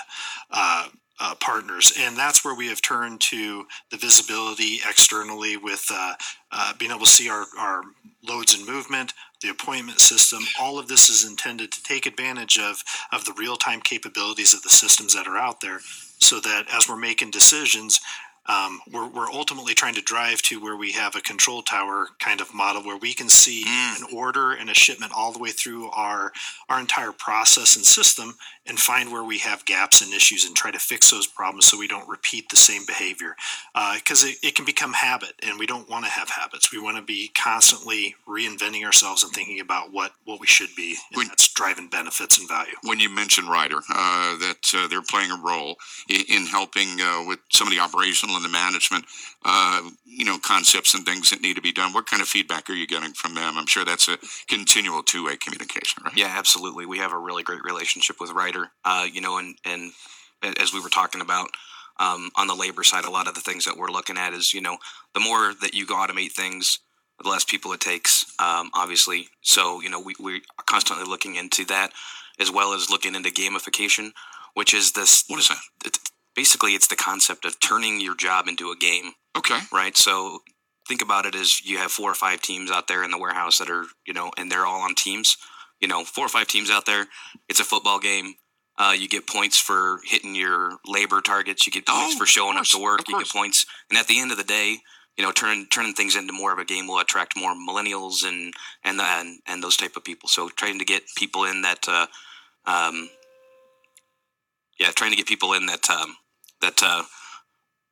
[SPEAKER 6] uh, uh partners, and that's where we have turned to the visibility externally with uh, uh, being able to see our, our loads and movement, the appointment system. All of this is intended to take advantage of of the real time capabilities of the systems that are out there so that as we're making decisions, um, we're, we're ultimately trying to drive to where we have a control tower kind of model where we can see mm. an order and a shipment all the way through our our entire process and system and find where we have gaps and issues and try to fix those problems so we don't repeat the same behavior. Because uh, it, it can become habit and we don't want to have habits. We want to be constantly reinventing ourselves and thinking about what what we should be and when, driving benefits and value.
[SPEAKER 2] When you mentioned Ryder uh, that uh, they're playing a role in, in helping uh, with some of the operational and the management uh, you know concepts and things that need to be done. What kind of feedback are you getting from them? I'm sure that's a continual two-way communication right?
[SPEAKER 7] Yeah absolutely. We have a really great relationship with Ryder. Uh, you know and and as we were talking about um, on the labor side a lot of the things that we're looking at is you know the more that you automate things the less people it takes um, obviously so you know we, we're constantly looking into that as well as looking into gamification which is this
[SPEAKER 2] what is that
[SPEAKER 7] basically it's the concept of turning your job into a game
[SPEAKER 2] Okay.
[SPEAKER 7] Right. So think about it as you have four or five teams out there in the warehouse that are, you know, and they're all on teams. You know, four or five teams out there. It's a football game. Uh, you get points for hitting your labor targets. You get points oh, for showing course, up to work. You get points, and at the end of the day, you know, turning turning things into more of a game will attract more millennials and and and, and those type of people. So trying to get people in that, uh, um, yeah, trying to get people in that um, that uh,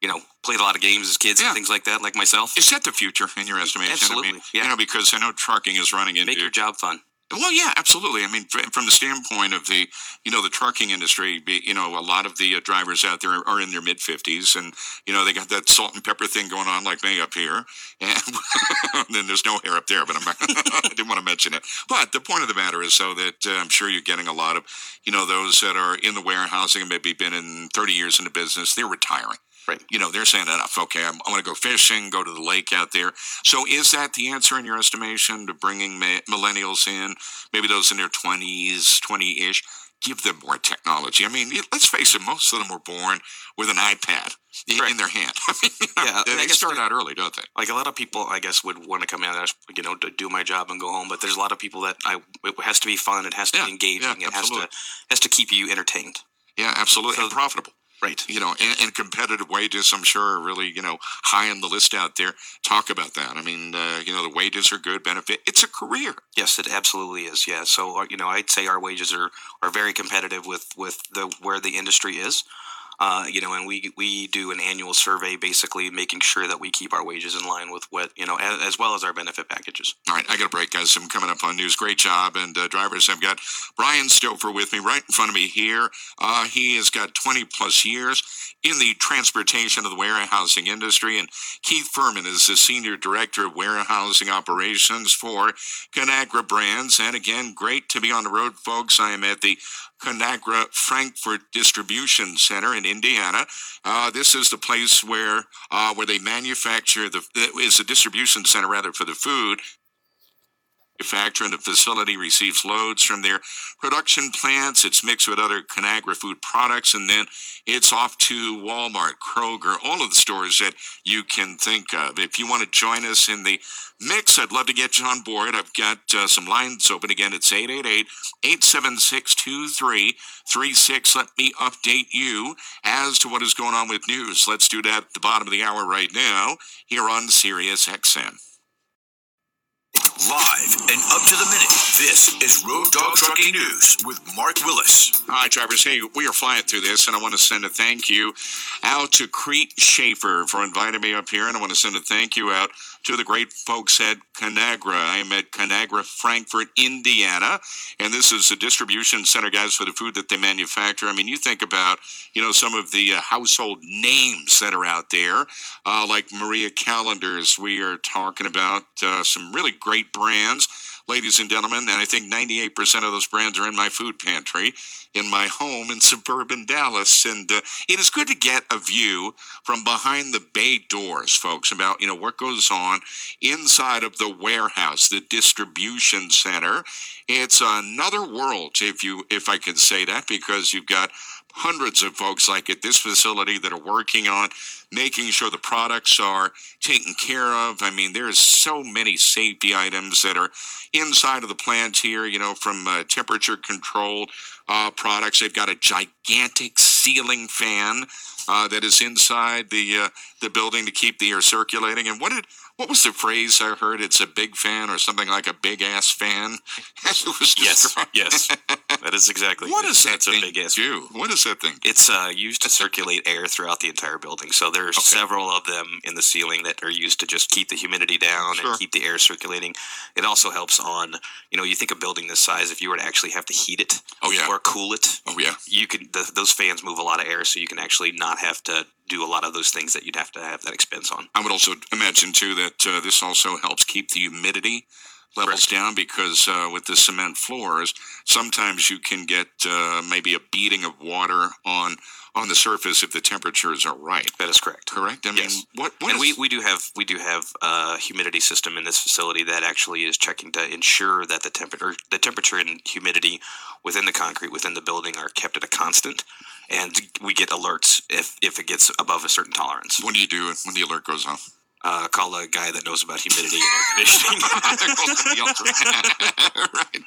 [SPEAKER 7] you know, played a lot of games as kids yeah. and things like that, like myself.
[SPEAKER 2] Is that the future in your estimation?
[SPEAKER 7] Absolutely. I
[SPEAKER 2] mean,
[SPEAKER 7] yeah.
[SPEAKER 2] You know, because I know trucking is running into
[SPEAKER 7] make your job fun.
[SPEAKER 2] Well, yeah, absolutely. I mean, from the standpoint of the, you know, the trucking industry, you know, a lot of the uh, drivers out there are in their mid fifties, and you know, they got that salt and pepper thing going on, like me up here, and then there's no hair up there. But I'm, I didn't want to mention it. But the point of the matter is, so that uh, I'm sure you're getting a lot of, you know, those that are in the warehousing and maybe been in 30 years in the business, they're retiring Right. You know, they're saying enough. Okay, I'm, I'm going to go fishing, go to the lake out there. So, is that the answer in your estimation to bringing ma- millennials in, maybe those in their 20s, 20 ish? Give them more technology. I mean, let's face it, most of them were born with an iPad in their hand. I mean, you know, yeah, they, start out early, don't they?
[SPEAKER 7] Like a lot of people, I guess, would want to come in, you know, to do my job and go home. But there's a lot of people that I it has to be fun. It has to yeah, be engaging. Yeah, it has to has to keep you entertained.
[SPEAKER 2] Yeah, absolutely, so, and profitable.
[SPEAKER 7] Right.
[SPEAKER 2] You know, and, and, competitive wages, I'm sure, are really, you know, high on the list out there. Talk about that. I mean, uh, you know, the wages are good, benefit. It's a career.
[SPEAKER 7] Yes, it absolutely is. Yeah. So, uh, you know, I'd say our wages are, are very competitive with, with the where the industry is. Uh, you know, and we we do an annual survey, basically making sure that we keep our wages in line with what you know, as, as well as our benefit packages.
[SPEAKER 2] All right, I got a break, guys. I'm coming up on news. Great job, and uh, drivers. I've got Brian Stover with me right in front of me here. Uh, he has got 20 plus years in the transportation of the warehousing industry, and Keith Furman is the senior director of warehousing operations for Conagra Brands. And again, great to be on the road, folks. I am at the Conagra Frankfort Distribution Center in Indiana. Uh, this is the place where uh, where they manufacture the is a distribution center rather for the food manufacturer and the facility receives loads from their production plants. It's mixed with other Conagra food products, and then it's off to Walmart, Kroger, all of the stores that you can think of. If you want to join us in the mix, I'd love to get you on board. I've got uh, some lines open again. It's 888 876 2336. Let me update you as to what is going on with news. Let's do that at the bottom of the hour right now here on Sirius XM.
[SPEAKER 1] Live and up to the minute, this is Road Dog Trucking News with Mark Willis.
[SPEAKER 2] Hi, drivers. Hey, we are flying through this, and I want to send a thank you out to Crete Shaffer for inviting me up here, and I want to send a thank you out to the great folks at Conagra. I am at Conagra, Frankfort, Indiana, and this is a distribution center, guys, for the food that they manufacture. I mean, you think about, you know, some of the uh, household names that are out there, uh, like Marie Callender's. We are talking about uh, some really great brands ladies and gentlemen, and I think 98% of those brands are in my food pantry in my home in suburban Dallas. And uh, it is good to get a view from behind the bay doors, folks, about, you know, what goes on inside of the warehouse, the distribution center. It's another world, if you, if I can say that, because you've got hundreds of folks like at this facility that are working on making sure the products are taken care of. I mean, there's so many safety items that are inside of the plant here, you know, from uh, temperature controlled uh, products. They've got a gigantic ceiling fan uh, that is inside the uh, the building to keep the air circulating. And what did what was the phrase I heard? It's a big fan or something like a big ass fan.
[SPEAKER 7] yes, yes, that is exactly.
[SPEAKER 2] What does that
[SPEAKER 7] thing
[SPEAKER 2] a big ass do? What is that thing?
[SPEAKER 7] It's uh, used to circulate air throughout the entire building. So there's okay. several of them in the ceiling that are used to just keep the humidity down sure. and keep the air circulating. It also helps on, you know, you think a building this size, if you were to actually have to heat it,
[SPEAKER 2] oh yeah,
[SPEAKER 7] or cool it,
[SPEAKER 2] oh yeah,
[SPEAKER 7] you could. The, those fans move a lot of air, so you can actually not have to do a lot of those things that you'd have to have that expense on.
[SPEAKER 2] I would also imagine too that uh, this also helps keep the humidity levels Correct. down because uh, with the cement floors, sometimes you can get uh, maybe a beating of water on on the surface if the temperatures are right.
[SPEAKER 7] That is correct.
[SPEAKER 2] Correct. I mean,
[SPEAKER 7] yes.
[SPEAKER 2] what? what
[SPEAKER 7] and
[SPEAKER 2] is...
[SPEAKER 7] we, we do have we do have a humidity system in this facility that actually is checking to ensure that the temperature the temperature and humidity within the concrete within the building are kept at a constant and we get alerts if if it gets above a certain tolerance.
[SPEAKER 2] What do you do when the alert goes off?
[SPEAKER 7] Uh, call a guy that knows about humidity and air conditioning.
[SPEAKER 2] right.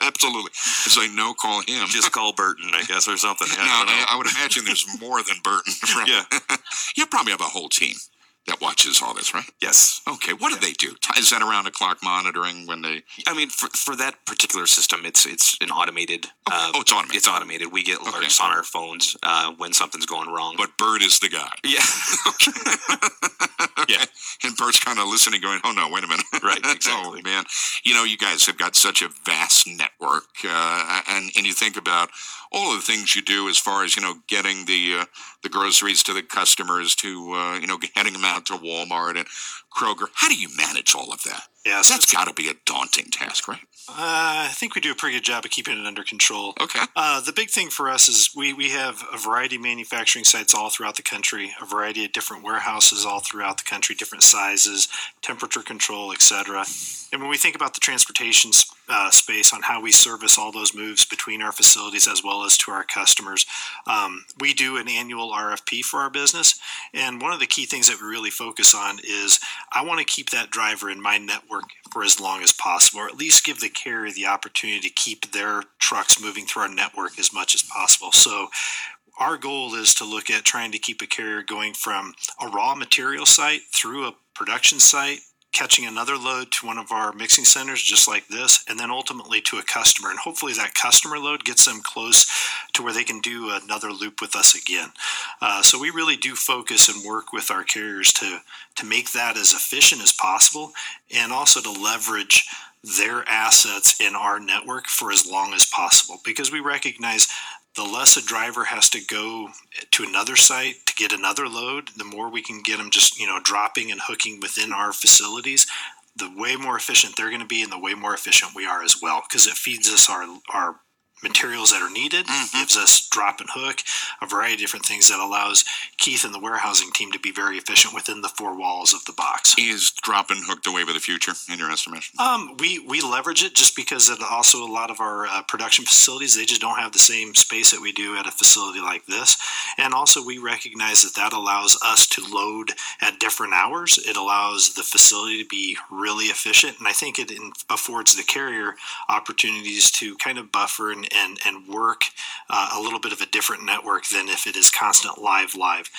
[SPEAKER 2] Absolutely. As I know, call him.
[SPEAKER 7] Just call Burton, I guess, or something.
[SPEAKER 2] I, no, I would imagine there's more than Burton. Right?
[SPEAKER 7] Yeah.
[SPEAKER 2] you probably have a whole team that watches all this, right?
[SPEAKER 7] Yes.
[SPEAKER 2] Okay. What do they do? Is that around the clock monitoring when they?
[SPEAKER 7] I mean, for, for that particular system, it's it's an automated.
[SPEAKER 2] Okay. Uh, oh, it's automated.
[SPEAKER 7] It's automated. We get alerts okay. on our phones uh, when something's going wrong.
[SPEAKER 2] But Bird is the guy.
[SPEAKER 7] Yeah.
[SPEAKER 2] yeah. And Bird's kind of listening, going, "Oh no, wait a minute."
[SPEAKER 7] Right. Exactly.
[SPEAKER 2] oh man, you know, you guys have got such a vast network, uh, and and you think about all of the things you do as far as you know getting the uh, the groceries to the customers to uh, you know getting them out to Walmart and Kroger. How do you manage all of that?
[SPEAKER 6] Yeah,
[SPEAKER 2] so that's got to be a daunting task, right?
[SPEAKER 6] Uh, I think we do a pretty good job of keeping it under control.
[SPEAKER 2] Okay.
[SPEAKER 6] Uh, the big thing for us is we, we have a variety of manufacturing sites all throughout the country, a variety of different warehouses all throughout the country, different sizes, temperature control, etc. And when we think about the transportation uh, space on how we service all those moves between our facilities as well as to our customers, um, we do an annual RFP for our business. And one of the key things that we really focus on is I want to keep that driver in my network for as long as possible, or at least give the carrier the opportunity to keep their trucks moving through our network as much as possible. So our goal is to look at trying to keep a carrier going from a raw material site through a production site catching another load to one of our mixing centers, just like this, and then ultimately to a customer. And hopefully that customer load gets them close to where they can do another loop with us again. Uh, so we really do focus and work with our carriers to to make that as efficient as possible, and also to leverage their assets in our network for as long as possible because we recognize the less a driver has to go to another site to get another load, the more we can get them just, you know, dropping and hooking within our facilities, the way more efficient they're going to be and the way more efficient we are as well because it feeds us our our materials that are needed, mm-hmm. gives us drop and hook, a variety of different things that allows Keith and the warehousing team to be very efficient within the four walls of the box.
[SPEAKER 2] Is drop and hook the wave of the future in your estimation?
[SPEAKER 6] Um, we we leverage it just because it also a lot of our uh, production facilities they just don't have the same space that we do at a facility like this, and also we recognize that that allows us to load at different hours. It allows the facility to be really efficient, and I think it affords the carrier opportunities to kind of buffer and and and work uh, a little bit of a different network than if it is constant live live.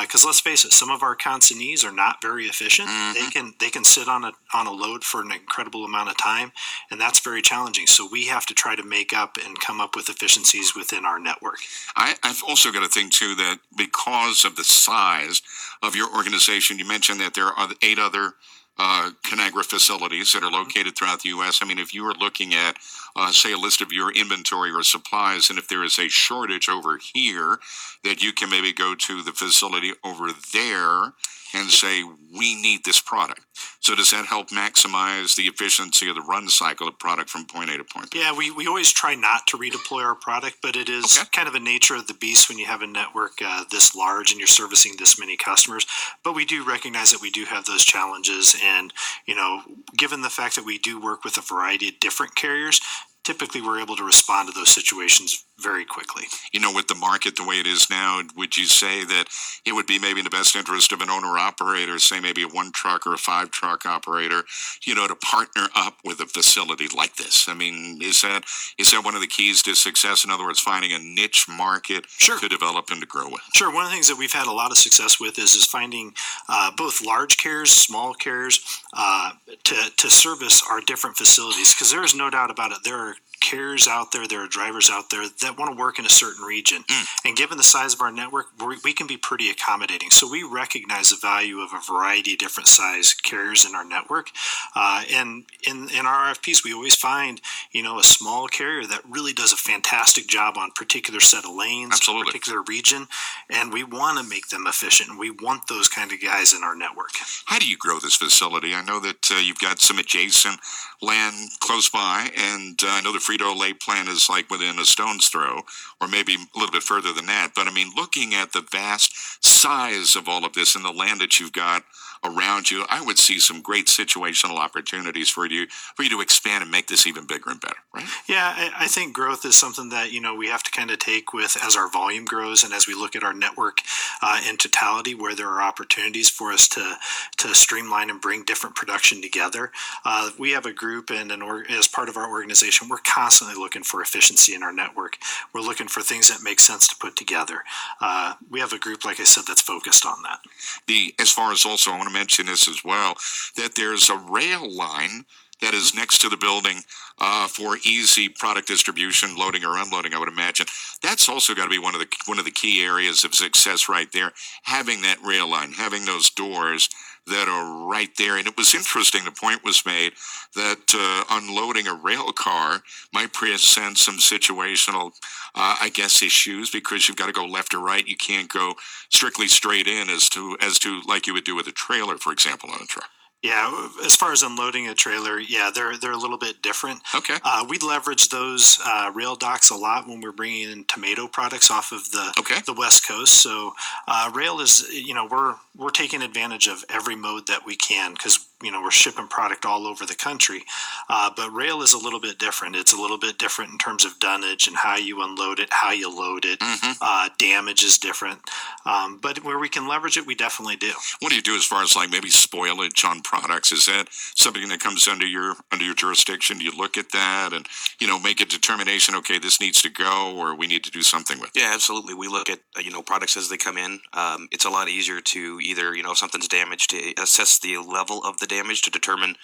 [SPEAKER 6] Because uh, let's face it, some of our consignees are not very efficient. Mm-hmm. They can they can sit on a on a load for an incredible amount of time, and that's very challenging. So we have to try to make up and come up with efficiencies within our network.
[SPEAKER 2] I, I've also got to think too that because of the size of your organization, you mentioned that there are eight other uh, Conagra facilities that are located throughout the U.S. I mean, if you were looking at, uh, say, a list of your inventory or supplies, and if there is a shortage over here, that you can maybe go to the facility over there and say, we need this product. So does that help maximize the efficiency of the run cycle of product from point A to point
[SPEAKER 6] B? Yeah, we, we always try not to redeploy our product, but it is okay. kind of a nature of the beast when you have a network uh, this large and you're servicing this many customers. But we do recognize that we do have those challenges. And, you know, given the fact that we do work with a variety of different carriers, typically we're able to respond to those situations very quickly.
[SPEAKER 2] You know, with the market the way it is now, would you say that it would be maybe in the best interest of an owner operator, say maybe a one truck or a five truck operator, you know, to partner up with a facility like this? I mean, is that is that one of the keys to success? In other words, finding a niche market
[SPEAKER 6] sure.
[SPEAKER 2] to develop and to grow with.
[SPEAKER 6] Sure. One of the things that we've had a lot of success with is is finding uh, both large carriers, small carriers, uh, to to service our different facilities because there is no doubt about it. There are carriers out there, there are drivers out there that want to work in a certain region. Mm. And given the size of our network, we can be pretty accommodating. So we recognize the value of a variety of different size carriers in our network. Uh, and in, in our RFPs, we always find, you know, a small carrier that really does a fantastic job on particular set of lanes,
[SPEAKER 2] Absolutely.
[SPEAKER 6] particular region. And we want to make them efficient. We want those kind of guys in our network.
[SPEAKER 2] How do you grow this facility? I know that uh, you've got some adjacent land close by, and uh, I know the Frito Lay plant is like within a stone's throw, or maybe a little bit further than that. But I mean, looking at the vast size of all of this and the land that you've got around you, I would see some great situational opportunities for you for you to expand and make this even bigger and better, right?
[SPEAKER 6] Yeah, I, I think growth is something that you know we have to kind of take with as our volume grows and as we look at our network uh, in totality, where there are opportunities for us to to streamline and bring different production together. Uh, we have a group and an or, as part of our organization, we're constantly looking for efficiency in our network. We're looking for things that make sense to put together. Uh, we have a group, like I said, that's focused on that.
[SPEAKER 2] The as far as also I want to mention this as well that there's a rail line that is next to the building uh, for easy product distribution, loading or unloading. I would imagine that's also got to be one of the one of the key areas of success right there. Having that rail line, having those doors that are right there. And it was interesting. The point was made that uh, unloading a rail car might present some situational, uh, I guess, issues because you've got to go left or right. You can't go strictly straight in as to as to like you would do with a trailer, for example, on a truck.
[SPEAKER 6] Yeah, as far as unloading a trailer, yeah, they're they're a little bit different.
[SPEAKER 2] Okay.
[SPEAKER 6] Uh, we leverage those uh, rail docks a lot when we're bringing in tomato products off of the
[SPEAKER 2] okay.
[SPEAKER 6] the west coast. So uh, rail is you know we're we're taking advantage of every mode that we can because you know we're shipping product all over the country uh, but rail is a little bit different. It's a little bit different in terms of dunnage and how you unload it how you load it. Mm-hmm. uh, damage is different. Um, but where we can leverage it we definitely do.
[SPEAKER 2] What do you do as far as like maybe spoilage on products? Is that something that comes under your under your jurisdiction? Do you look at that and you know make a determination okay this needs to go or we need to do something with
[SPEAKER 7] it? Yeah absolutely. We look at you know products as they come in. Um, it's a lot easier to either you know if something's damaged to assess the level of the damage to determine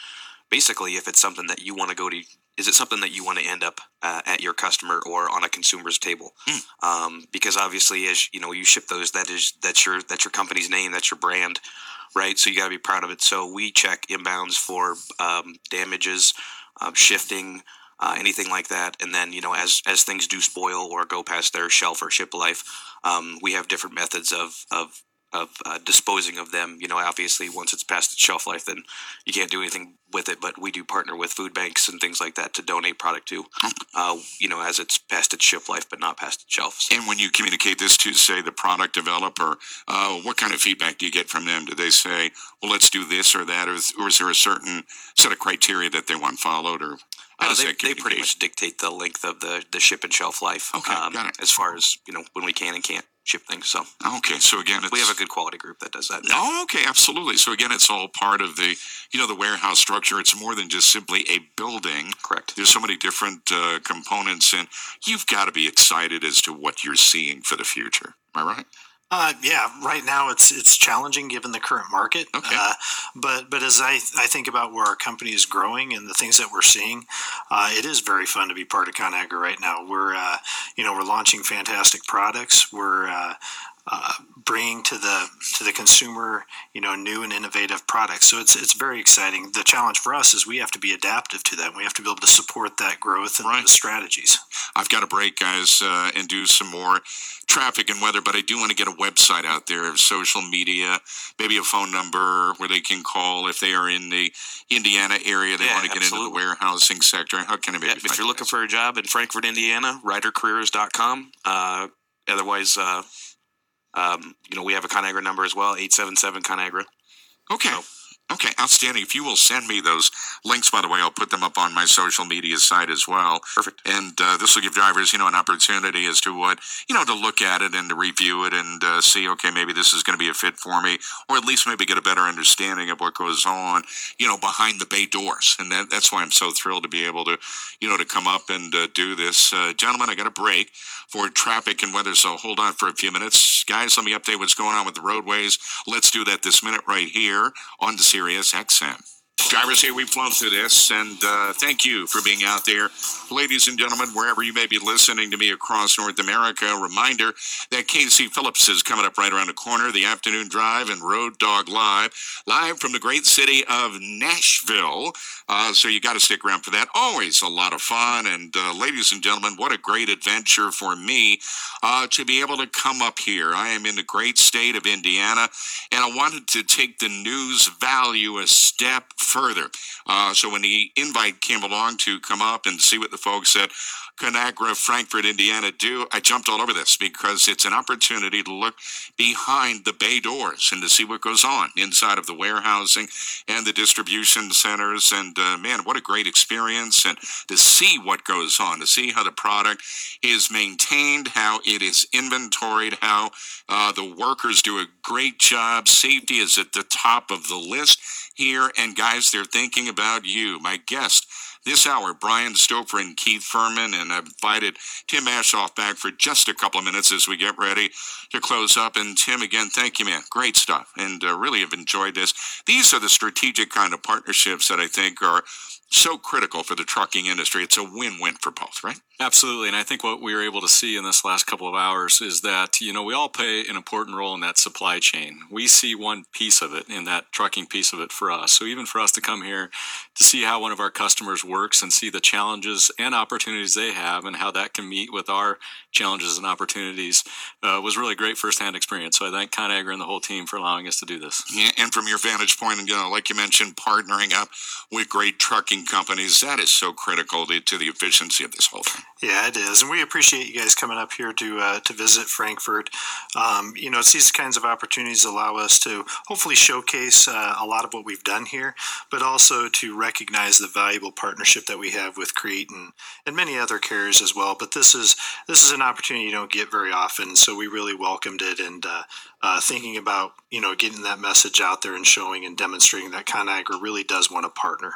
[SPEAKER 7] basically if it's something that you want to go to is it something that you want to end up uh, at your customer or on a consumer's table? Um, because obviously as you know you ship those that is that's your that's your company's name that's your brand right? So you got to be proud of it. So we check inbounds for um, damages um, shifting uh, anything like that. And then you know as as things do spoil or go past their shelf or ship life um, we have different methods of of of uh, disposing of them. You know, obviously, once it's past its shelf life, then you can't do anything with it. But we do partner with food banks and things like that to donate product to. Uh, you know, as it's past its shelf life, but not past its shelf. So
[SPEAKER 2] And when you communicate this to, say, the product developer, uh, what kind of feedback do you get from them? Do they say, well, let's do this or that? Or is, or is there a certain set of criteria that they want followed? Or how
[SPEAKER 7] Uh, they, they pretty much dictate the length of the, the ship and shelf life.
[SPEAKER 2] Okay,
[SPEAKER 7] um,
[SPEAKER 2] got it.
[SPEAKER 7] As far as you know, when we can and can't ship things. So
[SPEAKER 2] Okay, so again, it's,
[SPEAKER 7] we have a good quality group that does that.
[SPEAKER 2] Oh, okay, absolutely. So again, it's all part of the, you know, the warehouse structure. It's more than just simply a building.
[SPEAKER 7] Correct.
[SPEAKER 2] There's so many different uh, components, and you've got to be excited as to what you're seeing for the future. Am I right?
[SPEAKER 6] Uh, yeah, right now it's it's challenging given the current market.
[SPEAKER 2] Okay.
[SPEAKER 6] Uh, but but as I I think about where our company is growing and the things that we're seeing, uh, it is very fun to be part of Conagra right now. We're uh, you know we're launching fantastic products. We're uh, bringing to the to the consumer you know new and innovative products. So it's it's very exciting. The challenge for us is we have to be adaptive to that. We have to be able to support that growth and
[SPEAKER 2] Right.
[SPEAKER 6] the strategies.
[SPEAKER 2] I've got to break, guys, uh, and do some more traffic and weather, but I do want to get a website out there, of social media, maybe a phone number where they can call if they are in the Indiana area. They
[SPEAKER 7] Yeah,
[SPEAKER 2] want to get into the warehousing sector. How can I maybe
[SPEAKER 7] Yeah, if you're looking
[SPEAKER 2] guys?
[SPEAKER 7] for a job in Frankfort, Indiana, rydercareers.com. Uh, otherwise, uh, um, you know, we have a Conagra number as well, 877 Conagra.
[SPEAKER 2] Okay. Okay, outstanding. If you will send me those links, by the way, I'll put them up on my social media site as well.
[SPEAKER 7] Perfect.
[SPEAKER 2] And uh, this will give drivers, you know, an opportunity as to what, you know, to look at it and to review it and uh, see, okay, maybe this is going to be a fit for me, or at least maybe get a better understanding of what goes on, you know, behind the bay doors. And that, that's why I'm so thrilled to be able to, you know, to come up and uh, do this. Uh, gentlemen, I got a break for traffic and weather, so hold on for a few minutes. Guys, let me update what's going on with the roadways. Let's do that this minute right here on the Sirius XM. Drivers, here we've flown through this, and uh, thank you for being out there. Ladies and gentlemen, wherever you may be listening to me across North America, reminder that Casey Phillips is coming up right around the corner, the afternoon drive and Road Dog Live, live from the great city of Nashville. Uh, so you got to stick around for that. Always a lot of fun. And uh, ladies and gentlemen, what a great adventure for me uh, to be able to come up here. I am in the great state of Indiana, and I wanted to take the news value a step further. Uh, so when the invite came along to come up and see what the folks at Conagra, Frankfort, Indiana do, I jumped all over this because it's an opportunity to look behind the bay doors and to see what goes on inside of the warehousing and the distribution centers. And uh, man, what a great experience! And to see what goes on, to see how the product is maintained, how it is inventoried, how uh, the workers do a great job. Safety is at the top of the list here. And guys, they're thinking about you, my guest. This hour, Brian Stoper and Keith Furman, and I've invited Tim Aschoff back for just a couple of minutes as we get ready to close up. And Tim, again, thank you, man. Great stuff, and uh, really have enjoyed this. These are the strategic kind of partnerships that I think are so critical for the trucking industry. It's a win-win for both, right?
[SPEAKER 3] Absolutely. And I think what we were able to see in this last couple of hours is that, you know, we all play an important role in that supply chain. We see one piece of it in that trucking piece of it for us. So even for us to come here to see how one of our customers works and see the challenges and opportunities they have and how that can meet with our challenges and opportunities uh, was really great firsthand experience. So I thank Conagra and the whole team for allowing us to do this.
[SPEAKER 2] Yeah, and from your vantage point, and you know, like you mentioned, partnering up with great trucking companies, that is so critical to, to the efficiency of this whole thing.
[SPEAKER 6] Yeah, it is, and we appreciate you guys coming up here to uh, to visit Frankfort. Um, you know, it's these kinds of opportunities allow us to hopefully showcase uh, a lot of what we've done here, but also to recognize the valuable partnership that we have with Crete and, and many other carriers as well. But this is this is an opportunity you don't get very often, so we really welcomed it and. Uh, uh, thinking about you know getting that message out there and showing and demonstrating that Conagra really does want to partner.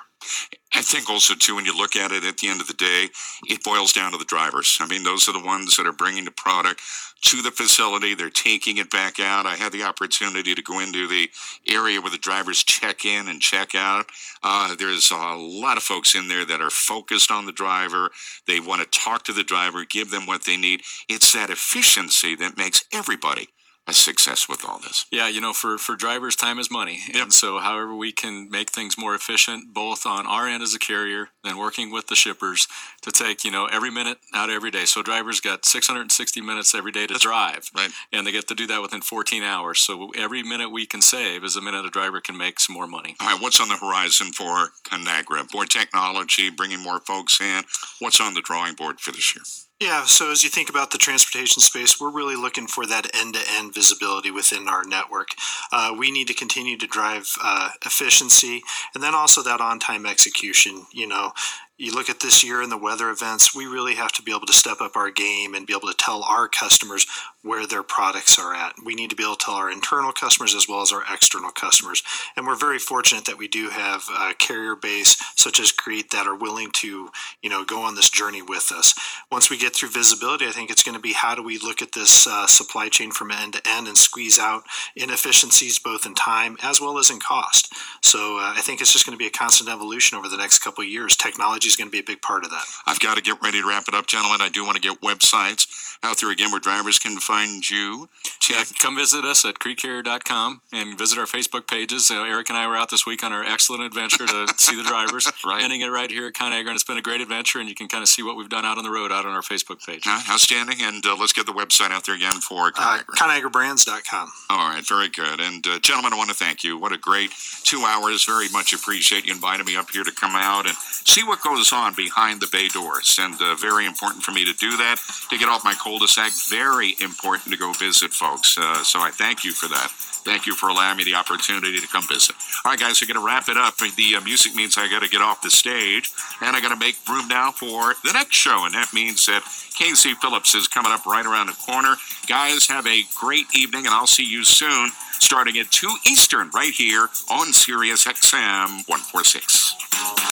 [SPEAKER 2] I think also too, when you look at it at the end of the day, it boils down to the drivers. I mean, those are the ones that are bringing the product to the facility. They're taking it back out. I had the opportunity to go into the area where the drivers check in and check out. Uh, there's a lot of folks in there that are focused on the driver. They want to talk to the driver, give them what they need. It's that efficiency that makes everybody a success with all this.
[SPEAKER 3] Yeah, you know, for for drivers, time is money, and so however we can make things more efficient, both on our end as a carrier and working with the shippers to take you know every minute out of every day. So drivers got 660 minutes every day to
[SPEAKER 2] That's
[SPEAKER 3] drive,
[SPEAKER 2] right.
[SPEAKER 3] And they get to do that within 14 hours. So every minute we can save is a minute a driver can make some more money.
[SPEAKER 2] All right, what's on the horizon for Conagra? More technology, bringing more folks in. What's on the drawing board for this year?
[SPEAKER 6] Yeah, so as you think about the transportation space, we're really looking for that end to end visibility within our network. Uh, we need to continue to drive uh, efficiency and then also that on time execution. You know, you look at this year and the weather events, we really have to be able to step up our game and be able to tell our customers where their products are at. We need to be able to tell our internal customers as well as our external customers. And we're very fortunate that we do have a carrier base such as Crete that are willing to, you know, go on this journey with us. Once we get through visibility, I think it's going to be how do we look at this uh, supply chain from end to end and squeeze out inefficiencies both in time as well as in cost. So uh, I think it's just going to be a constant evolution over the next couple of years. Technology is going to be a big part of that.
[SPEAKER 2] I've got to get ready to wrap it up, gentlemen. I do want to get websites out there again where drivers can find you.
[SPEAKER 3] Yeah, come visit us at cretecarrier.com and visit our Facebook pages. Uh, Eric and I were out this week on our excellent adventure to see the drivers,
[SPEAKER 2] Right.
[SPEAKER 3] ending it right here at Conagra, and it's been a great adventure. And you can kind of see what we've done out on the road out on our Facebook page.
[SPEAKER 2] Uh, outstanding. And uh, let's get the website out there again for
[SPEAKER 6] Uh,
[SPEAKER 2] Conagra.
[SPEAKER 6] ConagraBrands.com.
[SPEAKER 2] All right, very good. And uh, gentlemen, I want to thank you. What a great two hours. Very much appreciate you inviting me up here to come out and see what goes on behind the bay doors. And uh, very important for me to do that, to get off my cul-de-sac. Very important to go visit folks. Uh, so I thank you for that. Thank you for allowing me the opportunity to come visit. All right, guys, we're going to wrap it up. The uh, music means I got to get off the stage, and I got to make room now for the next show, and that means that Casey Phillips is coming up right around the corner. Guys, have a great evening, and I'll see you soon, starting at 2 Eastern, right here on Sirius XM 146.